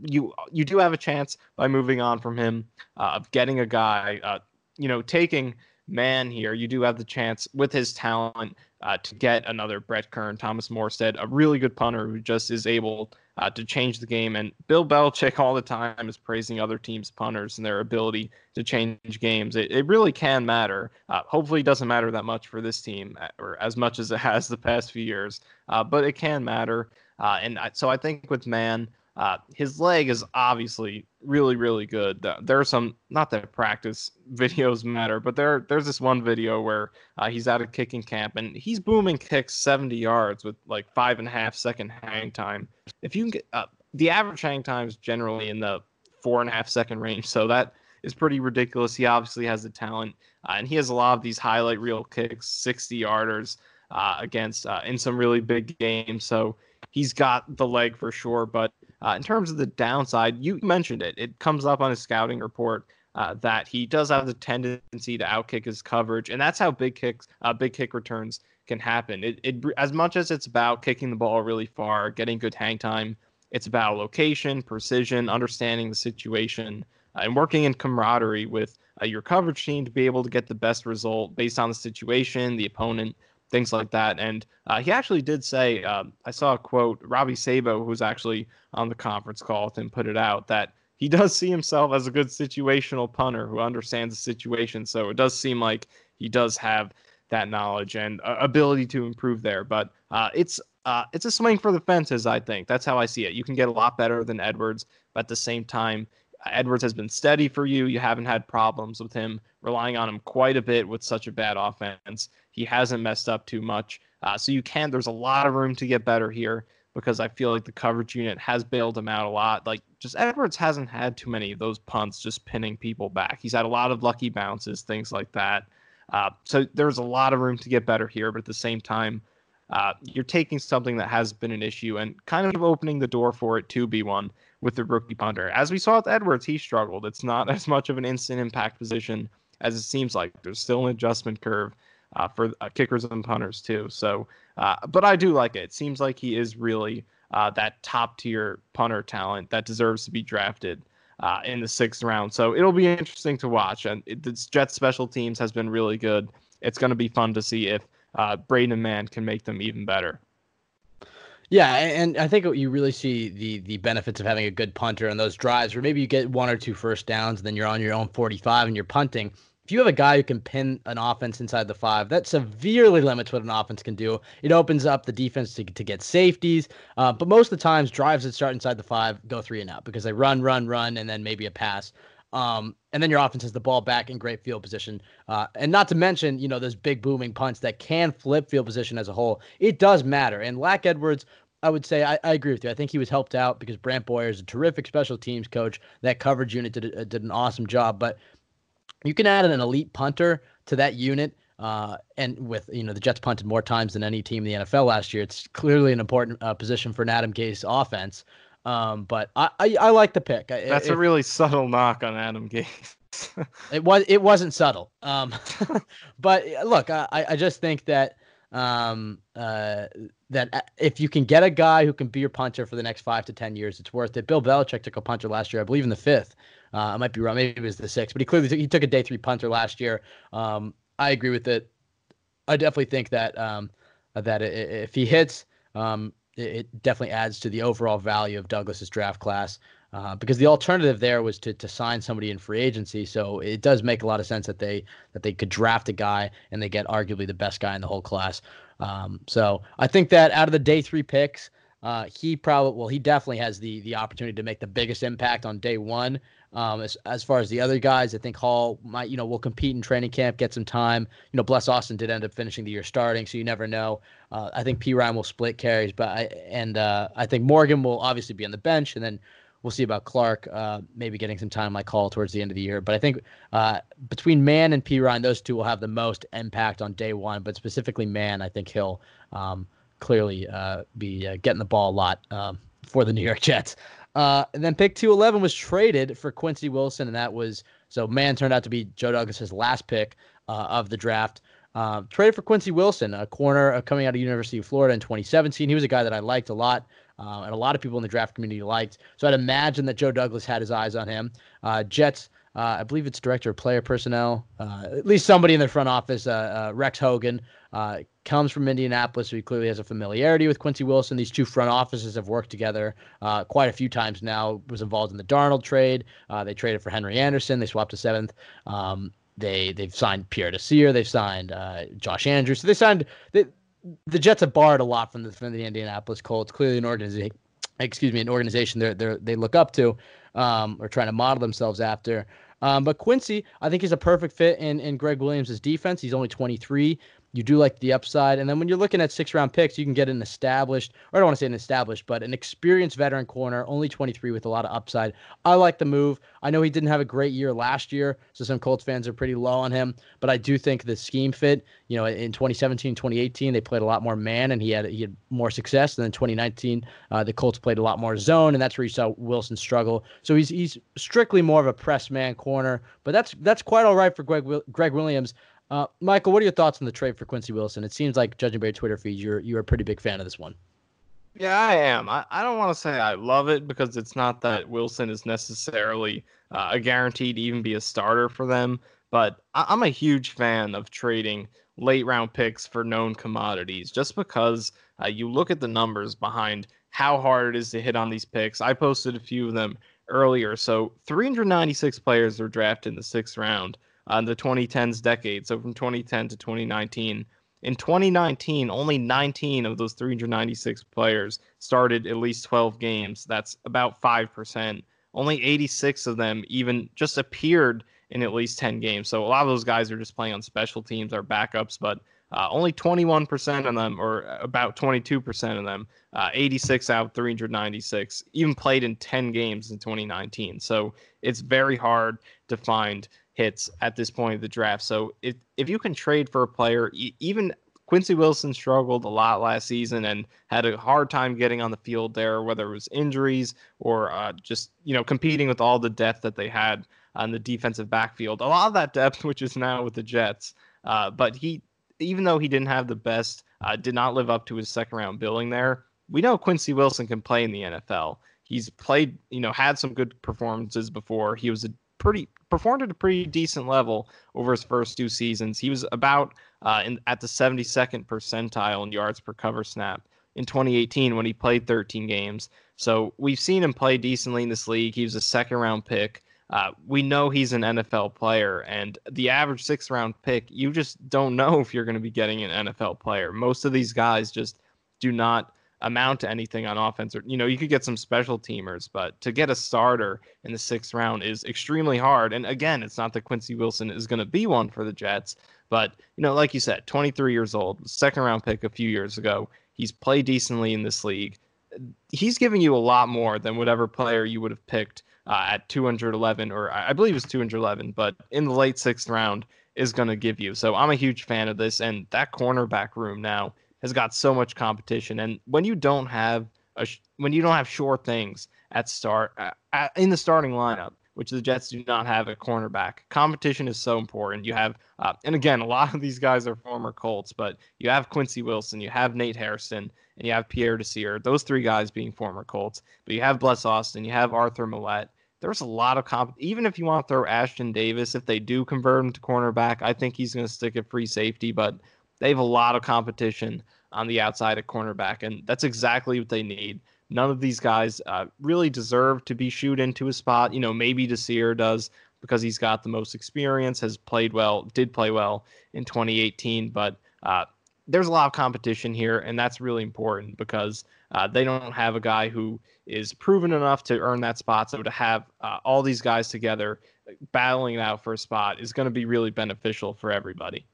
you you do have a chance by moving on from him uh, of getting a guy, uh, you know, taking Mann here. You do have the chance with his talent uh, to get another Brett Kern, Thomas Morstead, a really good punter who just is able uh, to change the game. And Bill Belichick all the time is praising other teams' punters and their ability to change games. It, it really can matter. Uh, hopefully, it doesn't matter that much for this team, uh, or as much as it has the past few years, uh, but it can matter. Uh, and so I think with Mann, uh, his leg is obviously really, really good. There are some, not that practice videos matter, but there, there's this one video where uh, he's at a kicking camp and he's booming kicks 70 yards with like five and a half second hang time. If you can get uh, the average hang time is generally in the four and a half second range, so that is pretty ridiculous. He obviously has the talent, uh, and he has a lot of these highlight reel kicks, 60 yarders uh, against uh, in some really big games. So he's got the leg for sure, but uh, in terms of the downside, you mentioned it. It comes up on his scouting report uh, that he does have the tendency to outkick his coverage, and that's how big kicks, uh, big kick returns can happen. It, it as much as it's about kicking the ball really far, getting good hang time. It's about location, precision, understanding the situation, uh, and working in camaraderie with uh, your coverage team to be able to get the best result based on the situation, the opponent, things like that. And uh, he actually did say, uh, I saw a quote, Robby Sabo, who was actually on the conference call with him, put it out that he does see himself as a good situational punter who understands the situation. So it does seem like he does have that knowledge and uh, ability to improve there. But uh, it's uh, it's a swing for the fences, I think. That's how I see it. You can get a lot better than Edwards, but at the same time, Edwards has been steady for you. You haven't had problems with him, relying on him quite a bit with such a bad offense. He hasn't messed up too much. Uh, so you can, there's a lot of room to get better here because I feel like the coverage unit has bailed him out a lot. Like just Edwards hasn't had too many of those punts just pinning people back. He's had a lot of lucky bounces, things like that. Uh, so there's a lot of room to get better here, but at the same time, uh, you're taking something that has been an issue and kind of opening the door for it to be one with the rookie punter. As we saw with Edwards, he struggled. It's not as much of an instant impact position as it seems like. There's still an adjustment curve uh, for uh, kickers and punters too. So, uh, but I do like it. It seems like he is really uh, that top tier punter talent that deserves to be drafted. Uh, in the sixth round. So it'll be interesting to watch. And it, the Jets special teams has been really good. It's going to be fun to see if Braden Mann can make them even better. Yeah, and I think you really see the the benefits of having a good punter on those drives where maybe you get one or two first downs, and then you're on your own 45 and you're punting. If you have a guy who can pin an offense inside the five, that severely limits what an offense can do. It opens up the defense to, to get safeties, uh, but most of the times drives that start inside the five go three and out because they run, run, run, and then maybe a pass. Um, and then your offense has the ball back in great field position. Uh, and not to mention, you know, those big booming punts that can flip field position as a whole. It does matter. And Lack Edwards, I would say I, I, agree with you. I think he was helped out because Brant Boyer is a terrific special teams coach. That coverage unit did, uh, did an awesome job. But you can add an elite punter to that unit. Uh, and with you know the Jets punted more times than any team in the NFL last year, it's clearly an important uh, position for an Adam Gase offense. Um, but I, I, I like the pick. That's if, a really subtle knock on Adam Gase. it was it wasn't subtle. Um, but look, I, I just think that um, uh, that uh, if you can get a guy who can be your punter for the next five to ten years, it's worth it. Bill Belichick took a punter last year, I believe in the fifth. Uh, I might be wrong, maybe it was the sixth, but he clearly took, he took a day three punter last year. Um, I agree with it. I definitely think that um, that if he hits, um, it definitely adds to the overall value of Douglas's draft class. Uh, because the alternative there was to to sign somebody in free agency. So it does make a lot of sense that they that they could draft a guy and they get arguably the best guy in the whole class. Um, so I think that out of the day three picks, uh, he probably well he definitely has the the opportunity to make the biggest impact on day one. Um, as, as far as the other guys, I think Hall might, you know, will compete in training camp, get some time. You know, Bless Austin did end up finishing the year starting, so you never know. Uh, I think Perine will split carries, but I and uh, I think Morgan will obviously be on the bench, and then we'll see about Clark uh, maybe getting some time like Hall towards the end of the year. But I think uh, between Mann and Perine, those two will have the most impact on day one. But specifically Mann, I think he'll um, clearly uh, be uh, getting the ball a lot um, for the New York Jets. Uh, and then pick 211 was traded for Quincy Wilson, and that was so Mann turned out to be Joe Douglas's last pick uh, of the draft. Uh, traded for Quincy Wilson, a corner uh, coming out of University of Florida in 2017. He was a guy that I liked a lot, uh, and a lot of people in the draft community liked. So I'd imagine that Joe Douglas had his eyes on him. Jets, I believe it's director of player personnel, at least somebody in the front office, Rex Hogan, uh, comes from Indianapolis, so he clearly has a familiarity with Quincy Wilson. These two front offices have worked together uh, quite a few times now. Was involved in the Darnold trade. Uh, they traded for Henry Anderson. They swapped a seventh. Um, they they've signed Pierre Desir. They've signed uh, Josh Andrews. So they signed. They, the Jets have borrowed a lot from the from the Indianapolis Colts. Clearly, an organization. Excuse me, an organization they they they look up to, um, or trying to model themselves after. Um, but Quincy, I think, is a perfect fit in, in Gregg Williams' defense. He's only 23 you do like the upside. And then when you're looking at six round picks, you can get an established, or I don't want to say an established, but an experienced veteran corner, only 23 with a lot of upside. I like the move. I know he didn't have a great year last year, so some Colts fans are pretty low on him, but I do think the scheme fit. You know, in 2017, 2018, they played a lot more man and he had he had more success. And then 2019, uh, the Colts played a lot more zone, and that's where you saw Wilson struggle. So he's he's strictly more of a press man corner, but that's that's quite all right for Greg Gregg Williams. Uh, Michael, what are your thoughts on the trade for Quincy Wilson? It seems like, judging by your Twitter feed, you're you're a pretty big fan of this one. Yeah, I am. I, I don't want to say I love it because it's not that Wilson is necessarily uh, a guarantee to even be a starter for them. But I, I'm a huge fan of trading late round picks for known commodities just because uh, you look at the numbers behind how hard it is to hit on these picks. I posted a few of them earlier. So 396 players were drafted in the sixth round uh, the 2010s decade. So from 2010 to 2019. In 2019, only 19 of those 396 players started at least 12 games. That's about 5%. Only 86 of them even just appeared in at least 10 games. So a lot of those guys are just playing on special teams, are backups, but uh, only 21% of them, or about 22% of them, uh, 86 out 396, even played in 10 games in 2019. So it's very hard to find hits at this point of the draft. So if, if you can trade for a player, even Quincy Wilson struggled a lot last season and had a hard time getting on the field there, whether it was injuries or uh, just you know competing with all the depth that they had on the defensive backfield. A lot of that depth, which is now with the Jets, uh, but he even though he didn't have the best, uh, did not live up to his second round billing there. We know Quincy Wilson can play in the NFL. He's played, you know, had some good performances before. He was a pretty performed at a pretty decent level over his first two seasons. He was about uh, in, at the 72nd percentile in yards per cover snap in 2018 when he played 13 games. So we've seen him play decently in this league. He was a second round pick. Uh, we know he's an NFL player, and the average sixth round pick, you just don't know if you're going to be getting an NFL player. Most of these guys just do not amount to anything on offense. Or you know, you could get some special teamers, but to get a starter in the sixth round is extremely hard. And again, it's not that Quincy Wilson is going to be one for the Jets, but you know, like you said, 23 years old, second round pick a few years ago. He's played decently in this league. He's giving you a lot more than whatever player you would have picked uh, at 211, or I believe it was 211, but in the late sixth round is going to give you. So I'm a huge fan of this, and that cornerback room now has got so much competition. And when you don't have a when you don't have sure things at start uh, in the starting lineup, which the Jets do not have at cornerback, competition is so important. You have, uh, and again, a lot of these guys are former Colts, but you have Quincy Wilson, you have Nate Hairston, and you have Pierre Desir. Those three guys being former Colts, but you have Bless Austin, you have Arthur Maulet. There's a lot of comp. Even if you want to throw Ashtyn Davis, if they do convert him to cornerback, I think he's going to stick at free safety. But they have a lot of competition on the outside at cornerback, and that's exactly what they need. None of these guys uh, really deserve to be shoot into a spot. You know, maybe Desir does because he's got the most experience, has played well, did play well in 2018, but uh, there's a lot of competition here, and that's really important because uh, they don't have a guy who is proven enough to earn that spot. So to have uh, all these guys together battling it out for a spot is going to be really beneficial for everybody.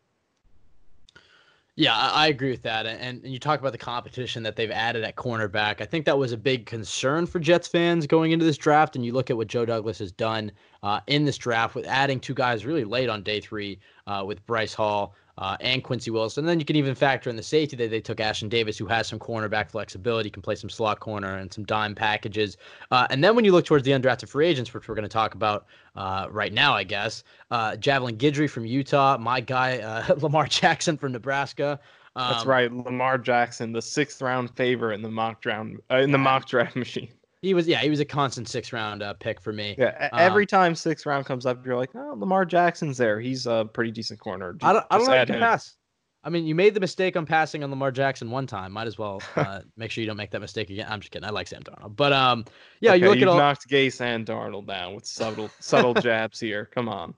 Yeah, I, agree with that. And, and you talk about the competition that they've added at cornerback. I think that was a big concern for Jets fans going into this draft. And you look at what Joe Douglas has done uh, in this draft with adding two guys really late on day three uh, with Bryce Hall uh, and Quincy Wilson. And then you can even factor in the safety that they took Ashtyn Davis, who has some cornerback flexibility, can play some slot corner and some dime packages. Uh, and then when you look towards the undrafted free agents, which we're going to talk about uh, right now, I guess, uh, Javelin Guidry from Utah, my guy uh, Lamar Jackson from Nebraska. Um, That's right, Lamar Jackson, the sixth round favorite in the mock draft uh, in the mock draft machine. He was, yeah, he was a constant six round uh, pick for me. Yeah, every um, time six round comes up, you're like, oh, Lamar Jackson's there. He's a pretty decent corner. Just, I don't, I don't like to pass. I mean, you made the mistake on passing on Lamar Jackson one time. Might as well uh, make sure you don't make that mistake again. I'm just kidding. I like Sam Darnold, but um, yeah, okay, you look at all... knocked Gase and Darnold down with subtle, subtle jabs here. Come on.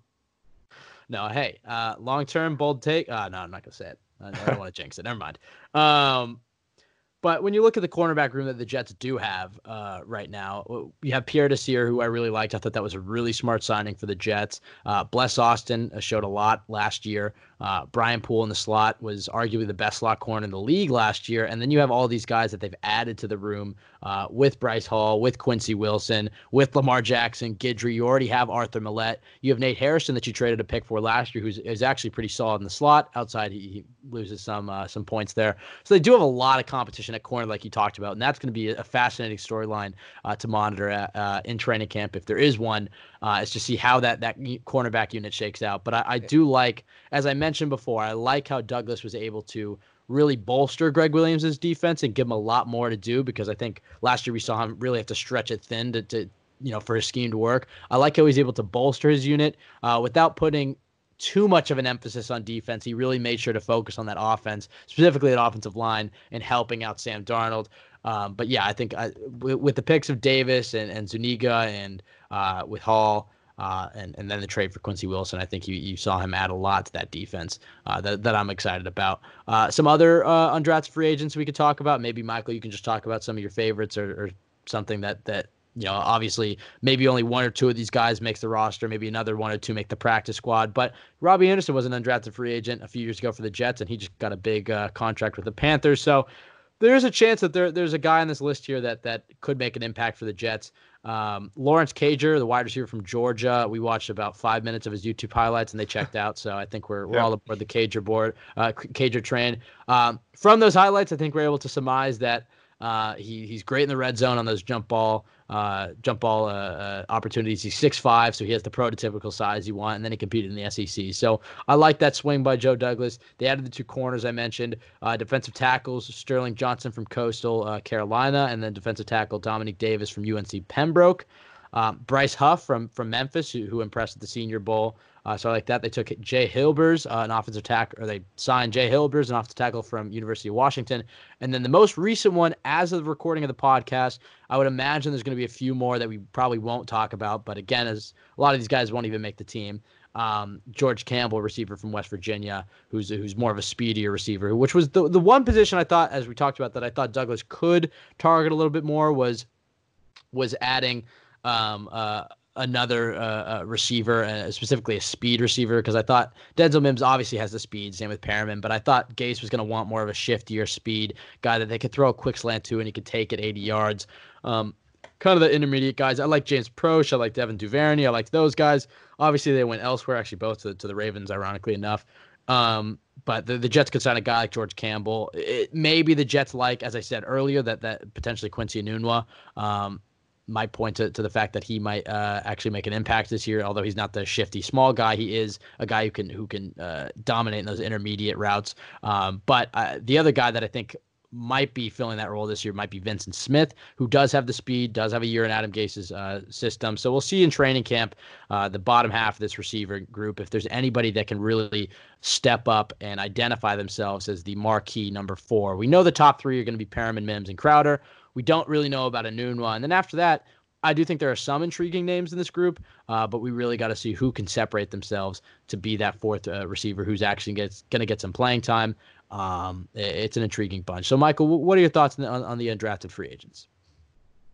No, hey, uh, long term bold take. Uh, no, I'm not gonna say it. I, I don't want to jinx it. Never mind. Um, but when you look at the cornerback room that the Jets do have uh, right now, you have Pierre Desir, who I really liked. I thought that was a really smart signing for the Jets. Uh, Bless Austin uh, showed a lot last year. Uh, Brian Poole in the slot was arguably the best slot corner in the league last year. And then you have all these guys that they've added to the room uh, with Bryce Hall, with Quincy Wilson, with Lamar Jackson, Guidry. You already have Arthur Maulet. You have Nate Hairston that you traded a pick for last year, who's is actually pretty solid in the slot. Outside, he, he loses some uh, some points there. So they do have a lot of competition at corner, like you talked about, and that's going to be a fascinating storyline uh, to monitor at, uh, in training camp if there is one uh, is to see how that that cornerback unit shakes out. But I, I do like, as I mentioned before, I like how Douglas was able to really bolster Gregg Williams' defense and give him a lot more to do because I think last year we saw him really have to stretch it thin to, to you know for his scheme to work. I like how he's able to bolster his unit uh, without putting too much of an emphasis on defense. He really made sure to focus on that offense, specifically at offensive line, and helping out Sam Darnold. Um, but yeah, I think I, with, with, the picks of Davis and, and Zuniga and uh, with Hall. Uh, and and then the trade for Quincy Wilson, I think you, you saw him add a lot to that defense uh, that, that I'm excited about. Uh, some other uh, undrafted free agents we could talk about. Maybe Michael, you can just talk about some of your favorites or, or something that that you know, obviously, maybe only one or two of these guys makes the roster. Maybe another one or two make the practice squad. But Robbie Anderson was an undrafted free agent a few years ago for the Jets, and he just got a big uh, contract with the Panthers. So there is a chance that there there's a guy on this list here that that could make an impact for the Jets. Um, Lawrence Cager, the wide receiver from Georgia, we watched about five minutes of his YouTube highlights and they checked out. So I think we're, we're yeah. all aboard the Cager board, uh, Cager train. Um, from those highlights, I think we're able to surmise that uh, he, he's great in the red zone on those jump ball uh, jump ball uh, uh, opportunities. He's six five, so he has the prototypical size you want, and then he competed in the SEC. So I like that swing by Joe Douglas. They added the two corners I mentioned, uh, defensive tackles Sterling Johnson from Coastal uh, Carolina, and then defensive tackle Dominique Davis from UNC Pembroke. Um, Bryce Huff from from Memphis, who, who impressed at the Senior Bowl. Uh, so I like that. They took Jay Hilbers, uh, an offensive tackle, or they signed Jay Hilbers, an offensive tackle from University of Washington. And then the most recent one, as of the recording of the podcast, I would imagine there's going to be a few more that we probably won't talk about. But again, as a lot of these guys won't even make the team. Um, George Campbell, receiver from West Virginia, who's who's more of a speedier receiver, which was the the one position I thought, as we talked about, that I thought Douglas could target a little bit more was was adding um, uh, another uh, uh, receiver, uh, specifically a speed receiver, because I thought Denzel Mims obviously has the speed, same with Perriman, but I thought Gase was going to want more of a shiftier speed guy that they could throw a quick slant to and he could take it 80 yards. Um, kind of the intermediate guys. I like James Proche. I like Devin Duvernay. I like those guys. Obviously, they went elsewhere, actually, both to, to the Ravens, ironically enough. Um, but the, the Jets could sign a guy like George Campbell. It, maybe the Jets like, as I said earlier, that that potentially Quincy Enunwa. Um, might point to, to the fact that he might uh, actually make an impact this year. Although he's not the shifty small guy, he is a guy who can who can uh, dominate in those intermediate routes. Um, but uh, the other guy that I think might be filling that role this year might be Vyncint Smith, who does have the speed, does have a year in Adam Gase's uh, system. So we'll see in training camp uh, the bottom half of this receiver group if there's anybody that can really step up and identify themselves as the marquee number four. We know the top three are going to be Perriman, Mims, and Crowder. We don't really know about Enunwa. And then after that, I do think there are some intriguing names in this group, uh, but we really got to see who can separate themselves to be that fourth uh, receiver who's actually gets going to get some playing time. Um, it's an intriguing bunch. So, Michael, what are your thoughts on the, on the undrafted free agents?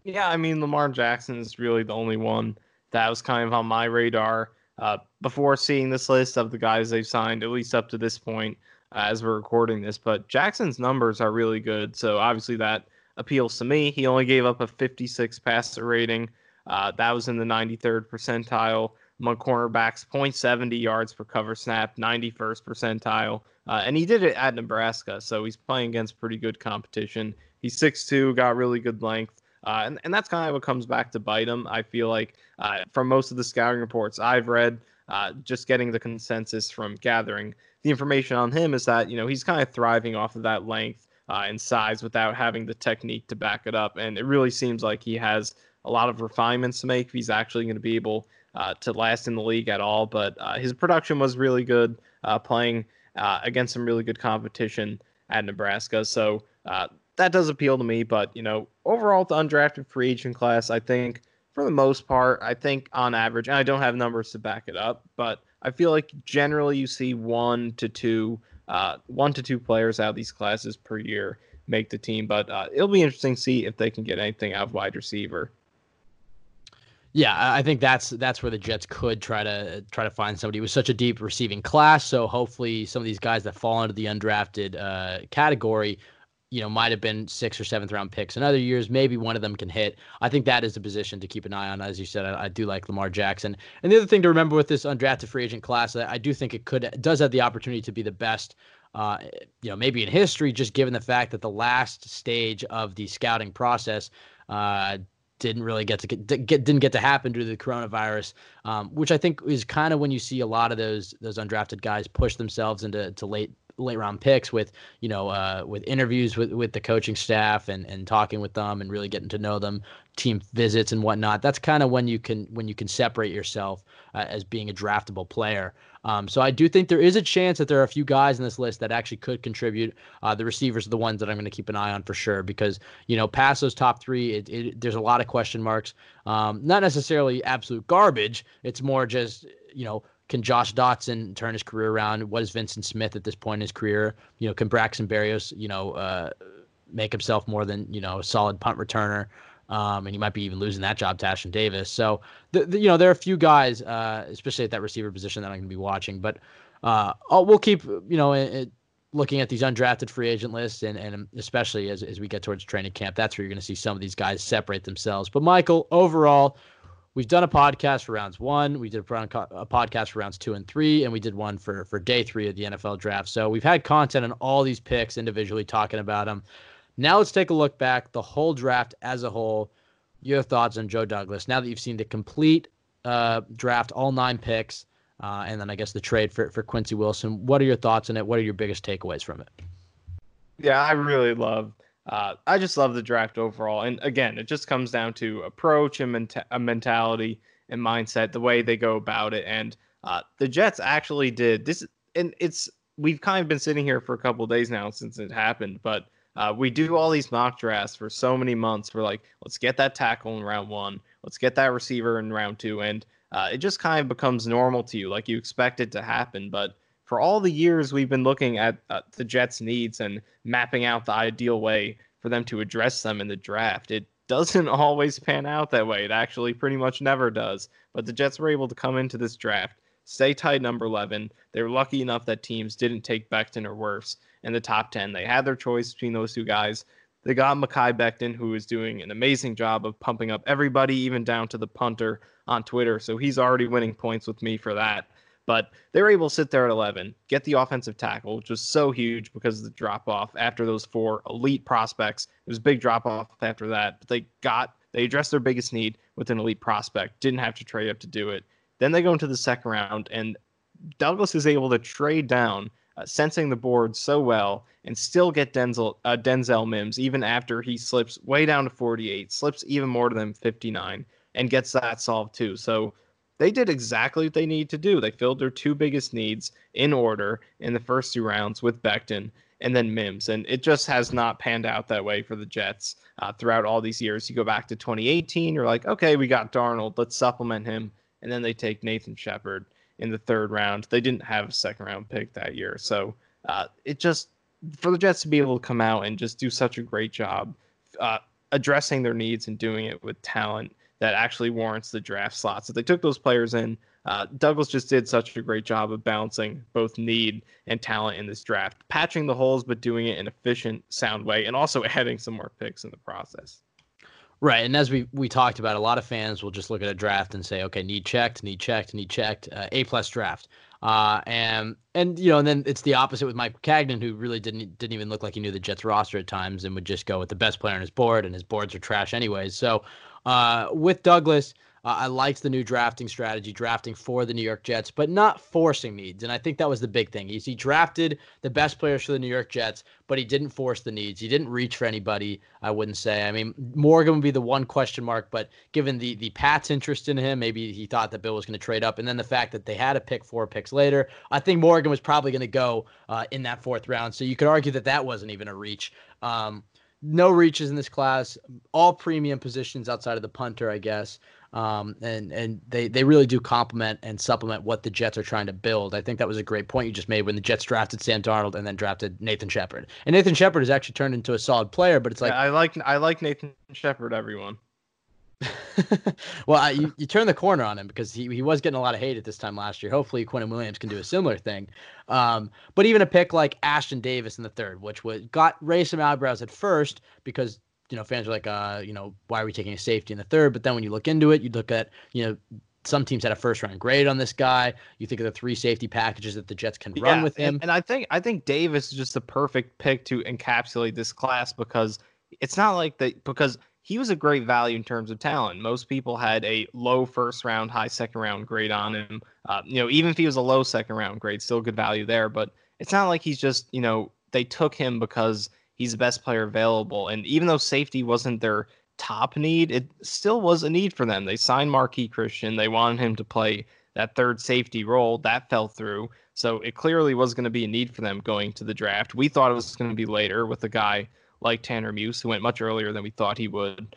Yeah, I mean, Lamar Jackson is really the only one that was kind of on my radar uh, before seeing this list of the guys they've signed, at least up to this point uh, as we're recording this. But Jackson's numbers are really good. So, obviously, that appeals to me. He only gave up a 56 passer rating. Uh, that was in the 93rd percentile among cornerbacks, 0.70 yards per cover snap, 91st percentile. Uh, and he did it at Nebraska, so he's playing against pretty good competition. He's 6'2, got really good length. Uh, and, and that's kind of what comes back to bite him. I feel like uh, from most of the scouting reports I've read, uh, just getting the consensus from gathering the information on him is that, you know, he's kind of thriving off of that length uh, and size without having the technique to back it up. And it really seems like he has a lot of refinements to make if he's actually going to be able uh, to last in the league at all. But uh, his production was really good, uh, playing uh, against some really good competition at Nebraska. So uh, that does appeal to me. But you know, overall, the undrafted free agent class, I think for the most part, I think on average, and I don't have numbers to back it up, but I feel like generally you see one to two uh, one to two players out of these classes per year make the team. But uh, it'll be interesting to see if they can get anything out of wide receiver. Yeah, I think that's that's where the Jets could try to try to find somebody with such a deep receiving class. So hopefully, some of these guys that fall into the undrafted uh, category you know, might have been sixth or seventh round picks. In other years, maybe one of them can hit. I think that is a position to keep an eye on. As you said, I, I do like Lamar Jackson. And the other thing to remember with this undrafted free agent class, I, I do think it could does have the opportunity to be the best. Uh, you know, maybe in history, just given the fact that the last stage of the scouting process uh, didn't really get to get, didn't get to happen due to the coronavirus, um, which I think is kind of when you see a lot of those those undrafted guys push themselves into to late late round picks with you know uh, with interviews with with the coaching staff and and talking with them and really getting to know them team visits and whatnot that's kind of when you can when you can separate yourself uh, as being a draftable player um, so I do think there is a chance that there are a few guys in this list that actually could contribute. Uh, the receivers are the ones that I'm going to keep an eye on for sure because you know past those top three, it, it, there's a lot of question marks. Um, not necessarily absolute garbage. It's more just you know can Josh Doctson turn his career around? What is Vyncint Smith at this point in his career? You know, can Braxton Berrios, you know, uh, make himself more than you know a solid punt returner? Um, and he might be even losing that job to Ashtyn Davis. So, the, the, you know, there are a few guys, uh, especially at that receiver position, that I'm going to be watching. But uh, we'll keep, you know, it, it, looking at these undrafted free agent lists, and, and especially as, as we get towards training camp, that's where you're going to see some of these guys separate themselves. But Michael, overall, we've done a podcast for rounds one, we did a podcast for rounds two and three, and we did one for for day three of the NFL draft. So we've had content on all these picks individually, talking about them. Now let's take a look back, the whole draft as a whole. Your thoughts on Joe Douglas now that you've seen the complete uh, draft, all nine picks. Uh, and then I guess the trade for, for Quincy Wilson. What are your thoughts on it? What are your biggest takeaways from it? Yeah, I really love. Uh, I just love the draft overall, and again, it just comes down to approach and menta- a mentality and mindset, the way they go about it. And uh, the Jets actually did this, and it's we've kind of been sitting here for a couple days now since it happened, but uh, we do all these mock drafts for so many months. We're like, let's get that tackle in round one, let's get that receiver in round two, and uh, it just kind of becomes normal to you, like you expect it to happen. But for all the years we've been looking at uh, the Jets' needs and mapping out the ideal way for them to address them in the draft, it doesn't always pan out that way. It actually pretty much never does. But the Jets were able to come into this draft, stay tied number 11. They were lucky enough that teams didn't take Becton or Wirfs in the top 10. They had their choice between those two guys. They got Mekhi Becton, who is doing an amazing job of pumping up everybody, even down to the punter on Twitter. So he's already winning points with me for that. But they were able to sit there at 11, get the offensive tackle, which was so huge because of the drop off after those four elite prospects. It was a big drop off after that, but they got they addressed their biggest need with an elite prospect. Didn't have to trade up to do it. Then they go into the second round, and Douglas is able to trade down uh, sensing the board so well and still get Denzel uh, Denzel Mims even after he slips way down to 48, slips even more to them 59, and gets that solved too. So they did exactly what they need to do. They filled their two biggest needs in order in the first two rounds with Becton and then Mims, and it just has not panned out that way for the Jets uh, throughout all these years. You go back to 2018, you're like, okay, we got Darnold, let's supplement him, and then they take Nathan Shepherd in the third round. They didn't have a second round pick that year. So uh, it just, for the Jets to be able to come out and just do such a great job uh, addressing their needs and doing it with talent that actually warrants the draft slots. So they took those players in. Uh, Douglas just did such a great job of balancing both need and talent in this draft, patching the holes, but doing it in an efficient, sound way, and also adding some more picks in the process. Right, and as we we talked about, a lot of fans will just look at a draft and say, okay, need checked, need checked, need checked, uh, A plus draft, uh, and and you know, and then it's the opposite with Mike Maccagnan, who really didn't didn't even look like he knew the Jets roster at times, and would just go with the best player on his board, and his boards are trash anyways. So uh, with Douglas, uh, I liked the new drafting strategy, drafting for the New York Jets, but not forcing needs. And I think that was the big thing. He's, he drafted the best players for the New York Jets, but he didn't force the needs. He didn't reach for anybody. I wouldn't say. I mean, Morgan would be the one question mark, but given the the Pats' interest in him, maybe he thought that Bill was going to trade up, and then the fact that they had a pick four picks later, I think Morgan was probably going to go uh, in that fourth round. So you could argue that that wasn't even a reach. Um, no reaches in this class, all premium positions outside of the punter, I guess. Um, and and they they really do complement and supplement what the Jets are trying to build. I think that was a great point you just made when the Jets drafted Sam Darnold and then drafted Nathan Shepherd. And Nathan Shepherd has actually turned into a solid player, but it's like yeah, I like I like Nathan Shepherd. Everyone. well, I, you, you turn the corner on him because he, he was getting a lot of hate at this time last year. Hopefully, Quinnen Williams can do a similar thing. Um, but even a pick like Ashtyn Davis in the third, which was got raised some eyebrows at first because you know fans are like, uh, you know, why are we taking a safety in the third? But then when you look into it, you look at you know some teams had a first round grade on this guy. You think of the three safety packages that the Jets can yeah, run with him. And, and I think I think Davis is just the perfect pick to encapsulate this class because it's not like that because he was a great value in terms of talent. Most people had a low first round, high second round grade on him. Uh, you know, even if he was a low second round grade, still good value there. But it's not like he's just, you know, they took him because he's the best player available. And even though safety wasn't their top need, it still was a need for them. They signed Marqui Christian. They wanted him to play that third safety role. That fell through. So it clearly was going to be a need for them going to the draft. We thought it was going to be later with a guy like Tanner Muse, who went much earlier than we thought he would.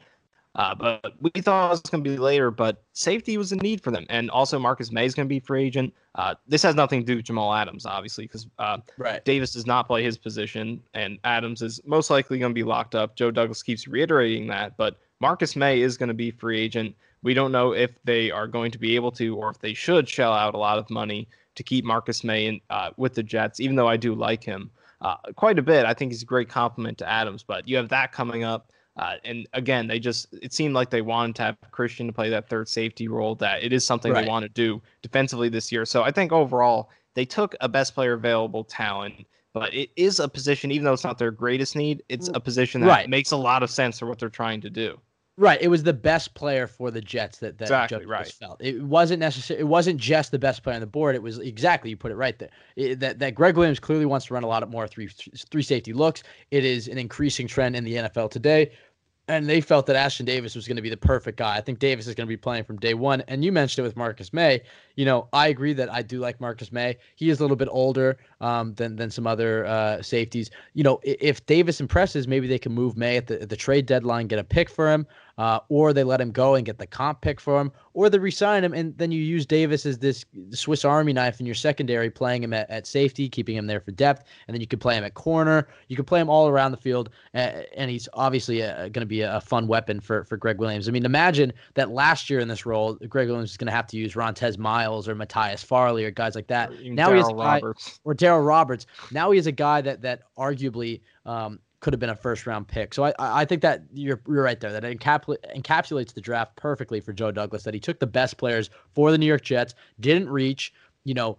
Uh, but we thought it was going to be later, but safety was a need for them. And also, Marcus Maye is going to be free agent. Uh, this has nothing to do with Jamal Adams, obviously, because uh, right. Davis does not play his position, and Adams is most likely going to be locked up. Joe Douglas keeps reiterating that, but Marcus Maye is going to be free agent. We don't know if they are going to be able to or if they should shell out a lot of money to keep Marcus Maye in, uh, with the Jets, even though I do like him uh, quite a bit. I think he's a great compliment to Adams, but you have that coming up. Uh, and again, they just it seemed like they wanted to have Christian to play that third safety role. That it is something right. they want to do defensively this year. So I think overall they took a best player available talent, but it is a position, even though it's not their greatest need, it's a position that right. makes a lot of sense for what they're trying to do. Right. It was the best player for the Jets that, that exactly, right. felt. It wasn't necessary. It wasn't just the best player on the board. It was exactly you put it right there. It, that that Gregg Williams clearly wants to run a lot of more three three safety looks. It is an increasing trend in the NFL today and they felt that Ashtyn Davis was going to be the perfect guy. I think Davis is going to be playing from day one. And you mentioned it with Marcus Maye. You know, I agree that I do like Marcus Maye. He is a little bit older um, than than some other uh, safeties. You know, if Davis impresses, maybe they can move Maye at the, at the trade deadline, get a pick for him uh, or they let him go and get the comp pick for him, or they resign him and then you use Davis as this Swiss Army knife in your secondary, playing him at, at safety, keeping him there for depth, and then you could play him at corner. You could play him all around the field, uh, and he's obviously going to be a, a, fun weapon for for Gregg Williams. I mean, imagine that last year in this role, Gregg Williams is going to have to use Rontez Miles or Matthias Farley or guys like that. now Darryl he has a guy, Roberts. or Darryl Roberts. Now he has a guy that that arguably. Um, could have been a first round pick. So I I think that you're you're right there. That encapsulates the draft perfectly for Joe Douglas. That he took the best players for the New York Jets, didn't reach, you know,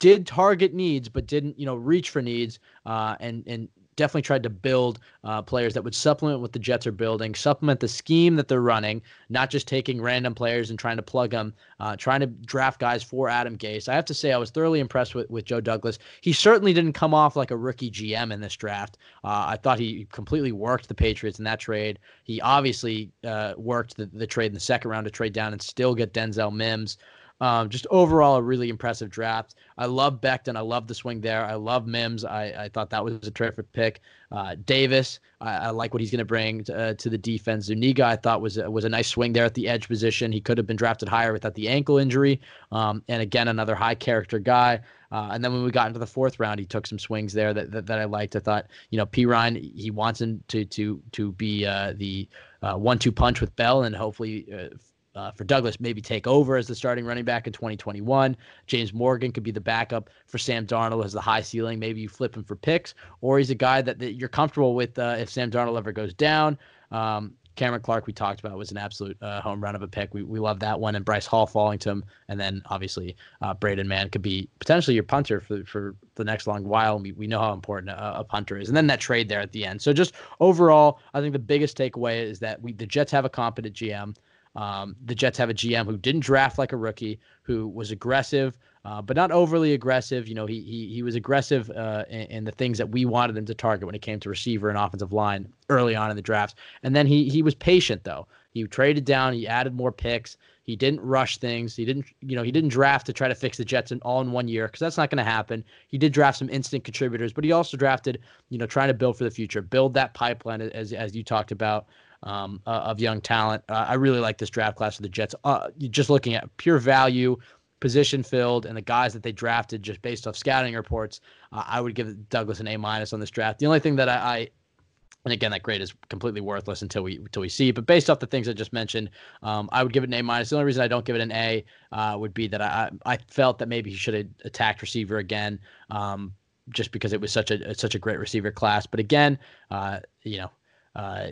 did target needs, but didn't you know reach for needs, uh, and and definitely tried to build uh, players that would supplement what the Jets are building, supplement the scheme that they're running, not just taking random players and trying to plug them, uh, trying to draft guys for Adam Gase. I have to say, I was thoroughly impressed with, with Joe Douglas. He certainly didn't come off like a rookie GM in this draft. Uh, I thought he completely worked the Patriots in that trade. He obviously uh, worked the, the trade in the second round to trade down and still get Denzel Mims. Um, just overall, a really impressive draft. I love Becton. I love the swing there. I love Mims. I, I thought that was a terrific pick. Uh, Davis, I, I, like what he's going to bring uh, to the defense. Zuniga, I thought was was a nice swing there at the edge position. He could have been drafted higher without the ankle injury. Um, and again, another high character guy. Uh, and then when we got into the fourth round, he took some swings there that, that, that I liked. I thought, you know, Perine, he wants him to to to be uh, the uh, one-two punch with Bell, and hopefully uh, for Douglas maybe take over as the starting running back in 2021. James Morgan could be the backup for Sam Darnold as the high ceiling. Maybe you flip him for picks, or he's a guy that, that you're comfortable with uh, if Sam Darnold ever goes down. Um, Cameron Clark, we talked about, was an absolute uh, home run of a pick. We, we love that one. And Bryce Hall falling to him. And then obviously, uh, Braden Mann could be potentially your punter for, for the next long while. We, we know how important a, a, punter is. And then that trade there at the end. So just overall, I think the biggest takeaway is that we the Jets have a competent GM. Um, the Jets have a GM who didn't draft like a rookie, who was aggressive, uh, but not overly aggressive. You know, he he, he was aggressive uh, in, in, the things that we wanted him to target when it came to receiver and offensive line early on in the drafts. And then he he was patient though. He traded down. He added more picks. He didn't rush things. He didn't, you know, he didn't draft to try to fix the Jets in all in one year because that's not going to happen. He did draft some instant contributors, but he also drafted, you know, trying to build for the future, build that pipeline as as you talked about um, uh, of young talent. Uh, I really like this draft class of the Jets. Uh, just looking at pure value, position filled, and the guys that they drafted just based off scouting reports, uh, I would give Douglas an A minus on this draft. The only thing that I, I and again, that grade is completely worthless until we until we see. But based off the things I just mentioned, um, I would give it an A minus. The only reason I don't give it an A uh, would be that I I felt that maybe he should have attacked receiver again, um, just because it was such a such a great receiver class. But again, uh, you know, uh,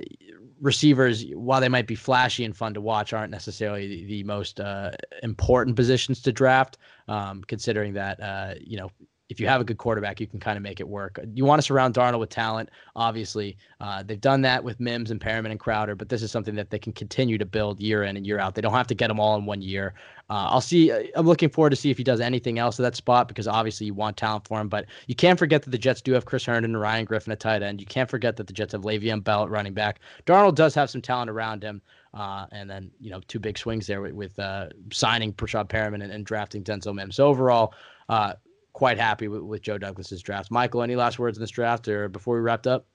receivers, while they might be flashy and fun to watch, aren't necessarily the, the most uh, important positions to draft. Um, considering that uh, you know if you have a good quarterback, you can kind of make it work. You want to surround Darnold with talent. Obviously, uh, they've done that with Mims and Perriman and Crowder, but this is something that they can continue to build year in and year out. They don't have to get them all in one year. Uh, I'll see. Uh, I'm looking forward to see if he does anything else at that spot because obviously you want talent for him. But you can't forget that the Jets do have Chris Herndon and Ryan Griffin at tight end. You can't forget that the Jets have Le'Veon Bell at running back. Darnold does have some talent around him. Uh, and then you know two big swings there with, with uh, signing Breshad Perriman and, and, drafting Denzel Mims. So overall, uh, quite happy with, with Joe Douglas's draft. Michael, any last words in this draft or before we wrapped up?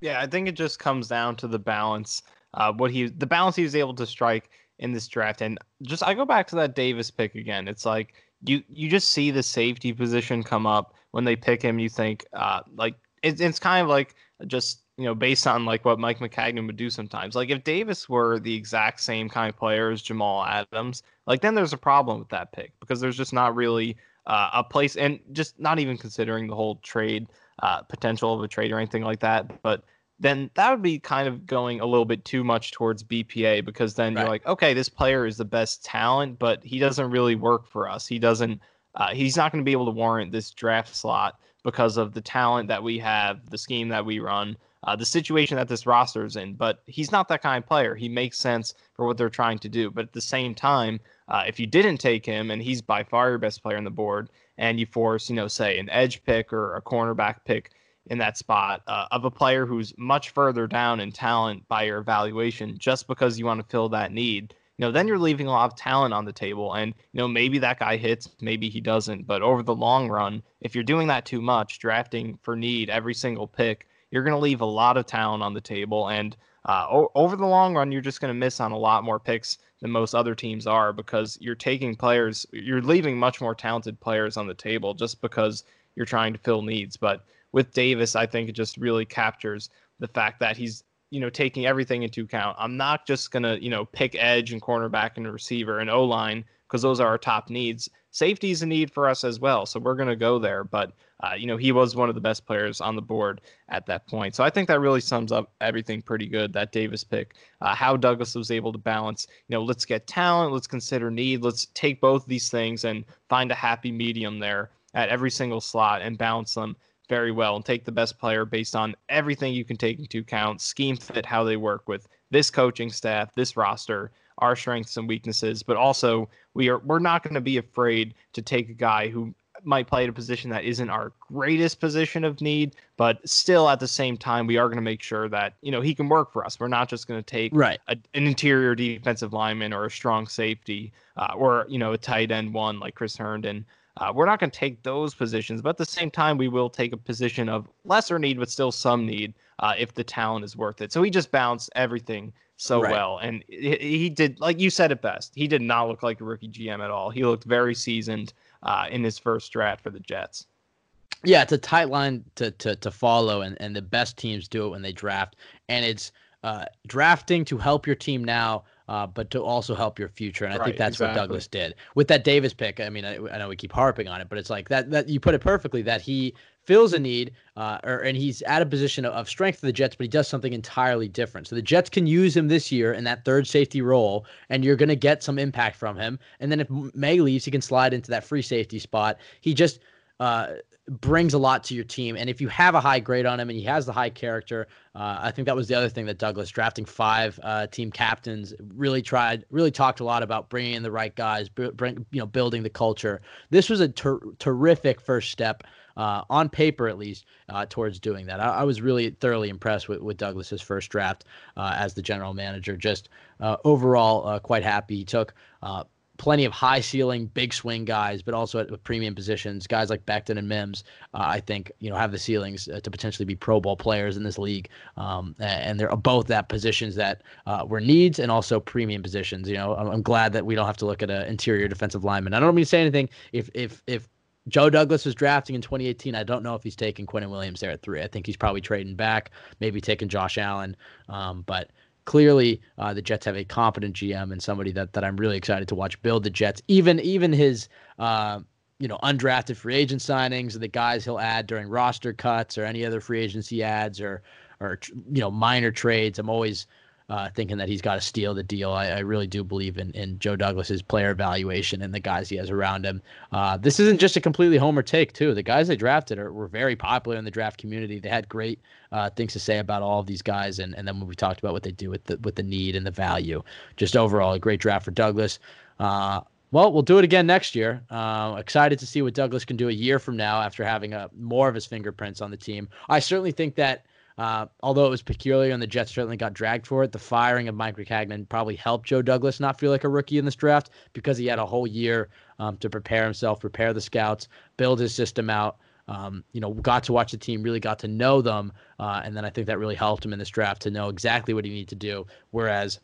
Yeah, I think it just comes down to the balance. Uh, what he the balance he was able to strike in this draft, and just I go back to that Davis pick again. It's like you you just see the safety position come up when they pick him. You think uh, like it, it's kind of like just you know, based on like what Mike Maccagnan would do sometimes. Like if Davis were the exact same kind of player as Jamal Adams, like then there's a problem with that pick because there's just not really uh, a place, and just not even considering the whole trade uh, potential of a trade or anything like that. But then that would be kind of going a little bit too much towards BPA because then right. you're like, okay, this player is the best talent, but he doesn't really work for us. He doesn't. Uh, he's not going to be able to warrant this draft slot because of the talent that we have, the scheme that we run, uh, the situation that this roster is in. But he's not that kind of player. He makes sense for what they're trying to do. But at the same time, uh, if you didn't take him, and he's by far your best player on the board, and you force, you know, say an edge pick or a cornerback pick in that spot uh, of a player who's much further down in talent by your evaluation, just because you want to fill that need, you know, then you're leaving a lot of talent on the table. And, you know, maybe that guy hits, maybe he doesn't. But over the long run, if you're doing that too much, drafting for need every single pick, you're going to leave a lot of talent on the table. And uh, o- over the long run, you're just going to miss on a lot more picks than most other teams are because you're taking players, you're leaving much more talented players on the table just because you're trying to fill needs. But with Davis, I think it just really captures the fact that he's you know taking everything into account. I'm not just gonna you know pick edge and cornerback and receiver and O line because those are our top needs. Safety is a need for us as well, so we're gonna go there. But uh, you know, he was one of the best players on the board at that point. So I think that really sums up everything pretty good. That Davis pick, uh, how Douglas was able to balance. You know, let's get talent, let's consider need, let's take both these things and find a happy medium there at every single slot and balance them very well and take the best player based on everything you can take into account, scheme fit, how they work with this coaching staff, this roster, our strengths and weaknesses, but also we are we're not going to be afraid to take a guy who might play at a position that isn't our greatest position of need, but still at the same time, we are going to make sure that you know he can work for us. We're not just going to take right. A, an interior defensive lineman or a strong safety uh, or you know a tight end one like Chris Herndon. Uh, we're not going to take those positions, but at the same time, we will take a position of lesser need, but still some need uh, if the talent is worth it. So he just bounced everything so right. well, and he, did like you said it best. He did not look like a rookie GM at all. He looked very seasoned uh, in his first draft for the Jets. Yeah, it's a tight line to to to follow, and and the best teams do it when they draft, and it's uh, drafting to help your team now. Uh, but to also help your future. And I right, think that's exactly. what Douglas did with that Davis pick. I mean, I, I, know we keep harping on it, but it's like that that you put it perfectly that he fills a need, uh, or and he's at a position of, of strength for the Jets, but he does something entirely different. So the Jets can use him this year in that third safety role, and you're going to get some impact from him. And then if Maye leaves, he can slide into that free safety spot. He just uh, brings a lot to your team. And if you have a high grade on him and he has the high character, uh, I think that was the other thing that Douglas drafting five uh, team captains really tried, really talked a lot about bringing in the right guys, bring, you know, building the culture. This was a ter- terrific first step. Uh, on paper, at least, uh, towards doing that, I, I, was really thoroughly impressed with, with Douglas's first draft uh, as the general manager. Just uh, overall, quite happy. He took plenty of high ceiling, big swing guys, but also at premium positions. Guys like Becton and Mims, uh, I think, you know, have the ceilings uh, to potentially be Pro Bowl players in this league. Um, and they're both that positions that uh, were needs and also premium positions. You know, I'm, I'm glad that we don't have to look at an interior defensive lineman. I don't mean to say anything. If if if Joe Douglas was drafting in 2018. I don't know if he's taking Quinnen Williams there at three. I think he's probably trading back, maybe taking Josh Allen. Um, but clearly uh, the Jets have a competent GM and somebody that that I'm really excited to watch build the Jets. Even even his uh, you know undrafted free agent signings, and the guys he'll add during roster cuts or any other free agency ads or or you know minor trades. I'm always uh, thinking that he's got to steal the deal. I, I, really do believe in, in Joe Douglas's player evaluation and the guys he has around him. Uh, this isn't just a completely homer take, too. The guys they drafted are, were very popular in the draft community. They had great uh, things to say about all of these guys, and, and then when we talked about what they do with the with the need and the value, just overall a great draft for Douglas. Uh, well, we'll do it again next year. Uh, excited to see what Douglas can do a year from now after having a, more of his fingerprints on the team. I certainly think that uh, although it was peculiar and the Jets certainly got dragged for it, the firing of Mike Maccagnan probably helped Joe Douglas not feel like a rookie in this draft because he had a whole year um, to prepare himself, prepare the scouts, build his system out. Um, you know, got to watch the team, really got to know them, uh, and then I think that really helped him in this draft to know exactly what he needed to do. Whereas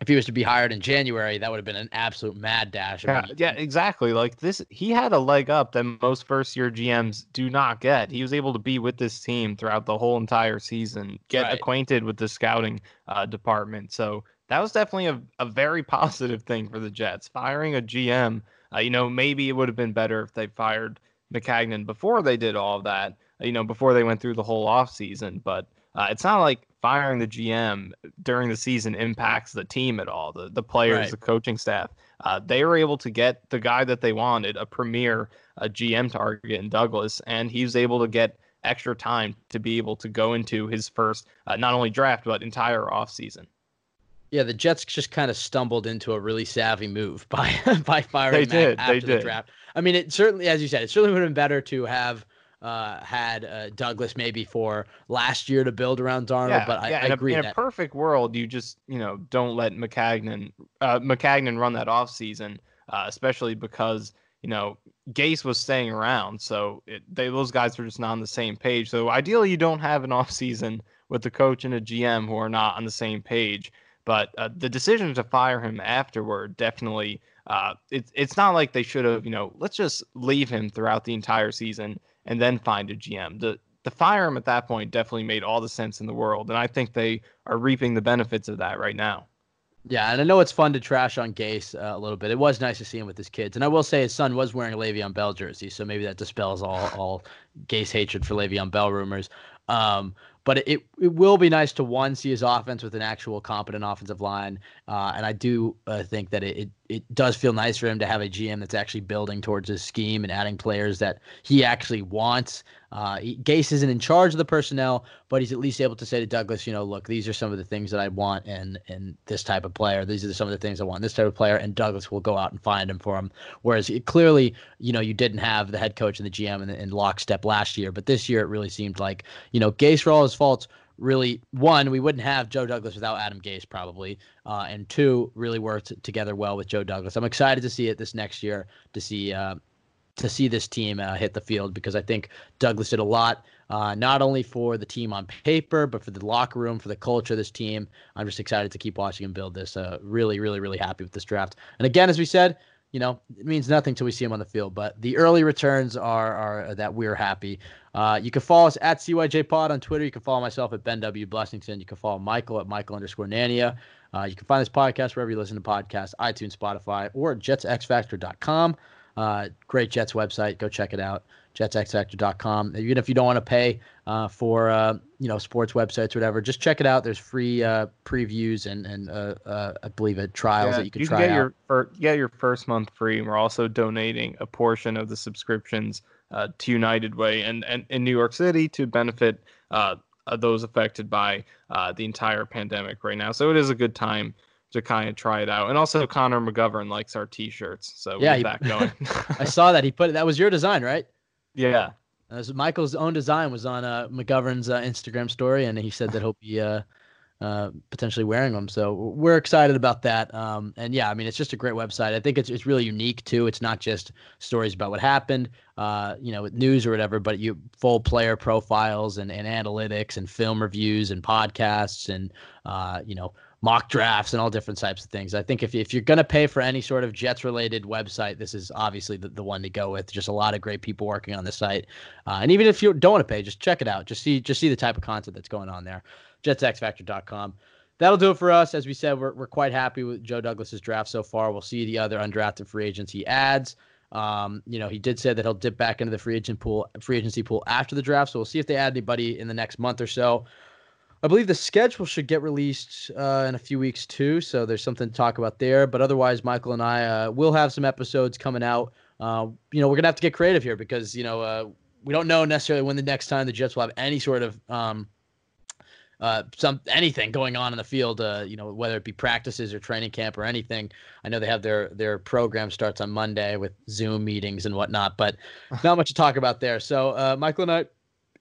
if he was to be hired in January, that would have been an absolute mad dash. Yeah, yeah, exactly. Like this, he had a leg up that most first year GMs do not get. He was able to be with this team throughout the whole entire season, get right. acquainted with the scouting uh, department. So that was definitely a, a very positive thing for the Jets. Firing a GM, uh, you know, maybe it would have been better if they fired Maccagnan before they did all of that, you know, before they went through the whole offseason. But uh, it's not like firing the GM during the season impacts the team at all. The the players, right. the coaching staff, uh, they were able to get the guy that they wanted, a premier a GM target in Douglas, and he was able to get extra time to be able to go into his first uh, not only draft but entire offseason. Yeah, the Jets just kind of stumbled into a really savvy move by by firing they Mac did, after they the did. draft. I mean, it certainly, as you said, it certainly would have been better to have uh, had uh, Douglas maybe for last year to build around Darnold. Yeah, but I, yeah, I in agree. A, in that, a perfect world, you just you know don't let Maccagnan uh, Maccagnan run that off season, uh, especially because you know Gase was staying around, so it, they those guys were just not on the same page. So ideally, you don't have an off season with the coach and a GM who are not on the same page. But uh, the decision to fire him afterward definitely. Uh, it's it's not like they should have, you know, let's just leave him throughout the entire season and then find a GM. The to fire him at that point definitely made all the sense in the world, and I think they are reaping the benefits of that right now. Yeah, and I know it's fun to trash on Gase uh, a little bit. It was nice to see him with his kids, and I will say his son was wearing a Le'Veon Bell jersey, so maybe that dispels all all Gase hatred for Le'Veon Bell rumors. Um, but it it will be nice to one see his offense with an actual competent offensive line, uh, and I do uh, think that it, it it does feel nice for him to have a GM that's actually building towards his scheme and adding players that he actually wants. Uh, he, Gase isn't in charge of the personnel, but he's at least able to say to Douglas, you know, look, these are some of the things that I want in in this type of player. These are some of the things I want this type of player, and Douglas will go out and find him for him. Whereas it, clearly, you know, you didn't have the head coach and the GM in, in lockstep last year, but this year it really seemed like, you know, Gase his faults really one we wouldn't have Joe Douglas without Adam Gase probably, uh, and two really worked together well with Joe Douglas. I'm excited to see it this next year to see uh, to see this team uh, hit the field because I think Douglas did a lot. Uh, not only for the team on paper, but for the locker room, for the culture of this team. I'm just excited to keep watching him build this. Uh, really, really, really happy with this draft. And again, as we said, you know, it means nothing till we see him on the field. But the early returns are are that we're happy. Uh, you can follow us at CYJ Pod on Twitter. You can follow myself at Ben W Blessington. You can follow Michael at Michael underscore Nania. Uh, you can find this podcast wherever you listen to podcasts, iTunes, Spotify, or JetsXFactor.com. Uh, great Jets website. Go check it out. JetsXFactor.com. Even if you don't want to pay uh, for uh, you know sports websites or whatever, just check it out. There's free uh, previews and and uh, uh, I believe it trials Yeah, that you can you try can get out. your fir- get your first month free. We're also donating a portion of the subscriptions uh, to United Way and, and in New York City to benefit those affected by uh, the entire pandemic right now. So it is a good time to kind of try it out. And also Connor McGovern likes our T-shirts, so Yeah, he- that going. I saw that he put that was your design, right? Yeah, As Michael's own design was on uh, McGovern's uh, Instagram story, and he said that he'll be uh, uh, potentially wearing them. So we're excited about that. Um, and yeah, I mean, it's just a great website. I think it's it's really unique too. It's not just stories about what happened, uh, you know, with news or whatever, but you full player profiles and, and analytics and film reviews and podcasts and uh, you know mock drafts and all different types of things. I think if, if you're going to pay for any sort of Jets related website, this is obviously the, the one to go with. Just a lot of great people working on the site. Uh, and even if you don't want to pay, just check it out. Just see just see the type of content that's going on there. JetsXFactor.com. That'll do it for us. As we said, we're, we're quite happy with Joe Douglas's draft so far. We'll see the other undrafted free agents he adds. Um, you know, he did say that he'll dip back into the free agent pool, free agency pool after the draft. So we'll see if they add anybody in the next month or so. I believe the schedule should get released uh, in a few weeks too, so there's something to talk about there. But otherwise, Michael and I uh, will have some episodes coming out. Uh, you know, we're gonna have to get creative here because you know uh, we don't know necessarily when the next time the Jets will have any sort of um, uh, some anything going on in the field. Uh, you know, whether it be practices or training camp or anything. I know they have their their program starts on Monday with Zoom meetings and whatnot, but not much to talk about there. So uh, Michael and I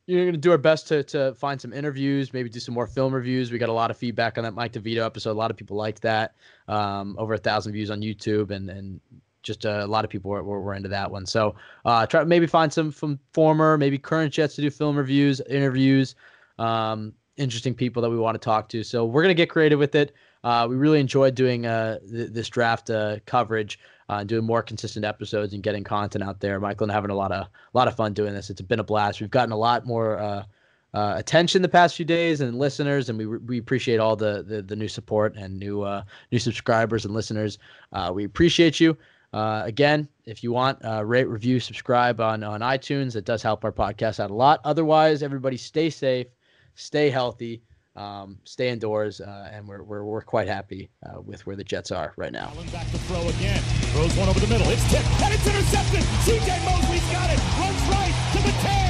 you're going to do our best to, to find some interviews, maybe do some more film reviews. We got a lot of feedback on that Mike DeVito episode. A lot of people liked that. Um, over a thousand views on YouTube, and and just uh, a lot of people were, were, were into that one. So uh, try maybe find some from former, maybe current Jets to do film reviews, interviews, um, interesting people that we want to talk to. So we're gonna get creative with it. Uh, we really enjoyed doing uh, th- this draft uh, coverage, uh, doing more consistent episodes, and getting content out there. Michael and having a lot of a lot of fun doing this. It's been a blast. We've gotten a lot more uh, uh, attention the past few days and listeners, and we we appreciate all the the, the new support and new new subscribers and listeners. We appreciate you. Again, if you want, rate, review, subscribe on on iTunes. It does help our podcast out a lot. Otherwise, everybody stay safe, stay healthy, um, stay indoors, uh, and we're, we're we're quite happy uh, with where the Jets are right now. Back to throw again. Throws one over the middle. It's tipped and it's intercepted. C.J. Mosley's got it. Runs right to the 10.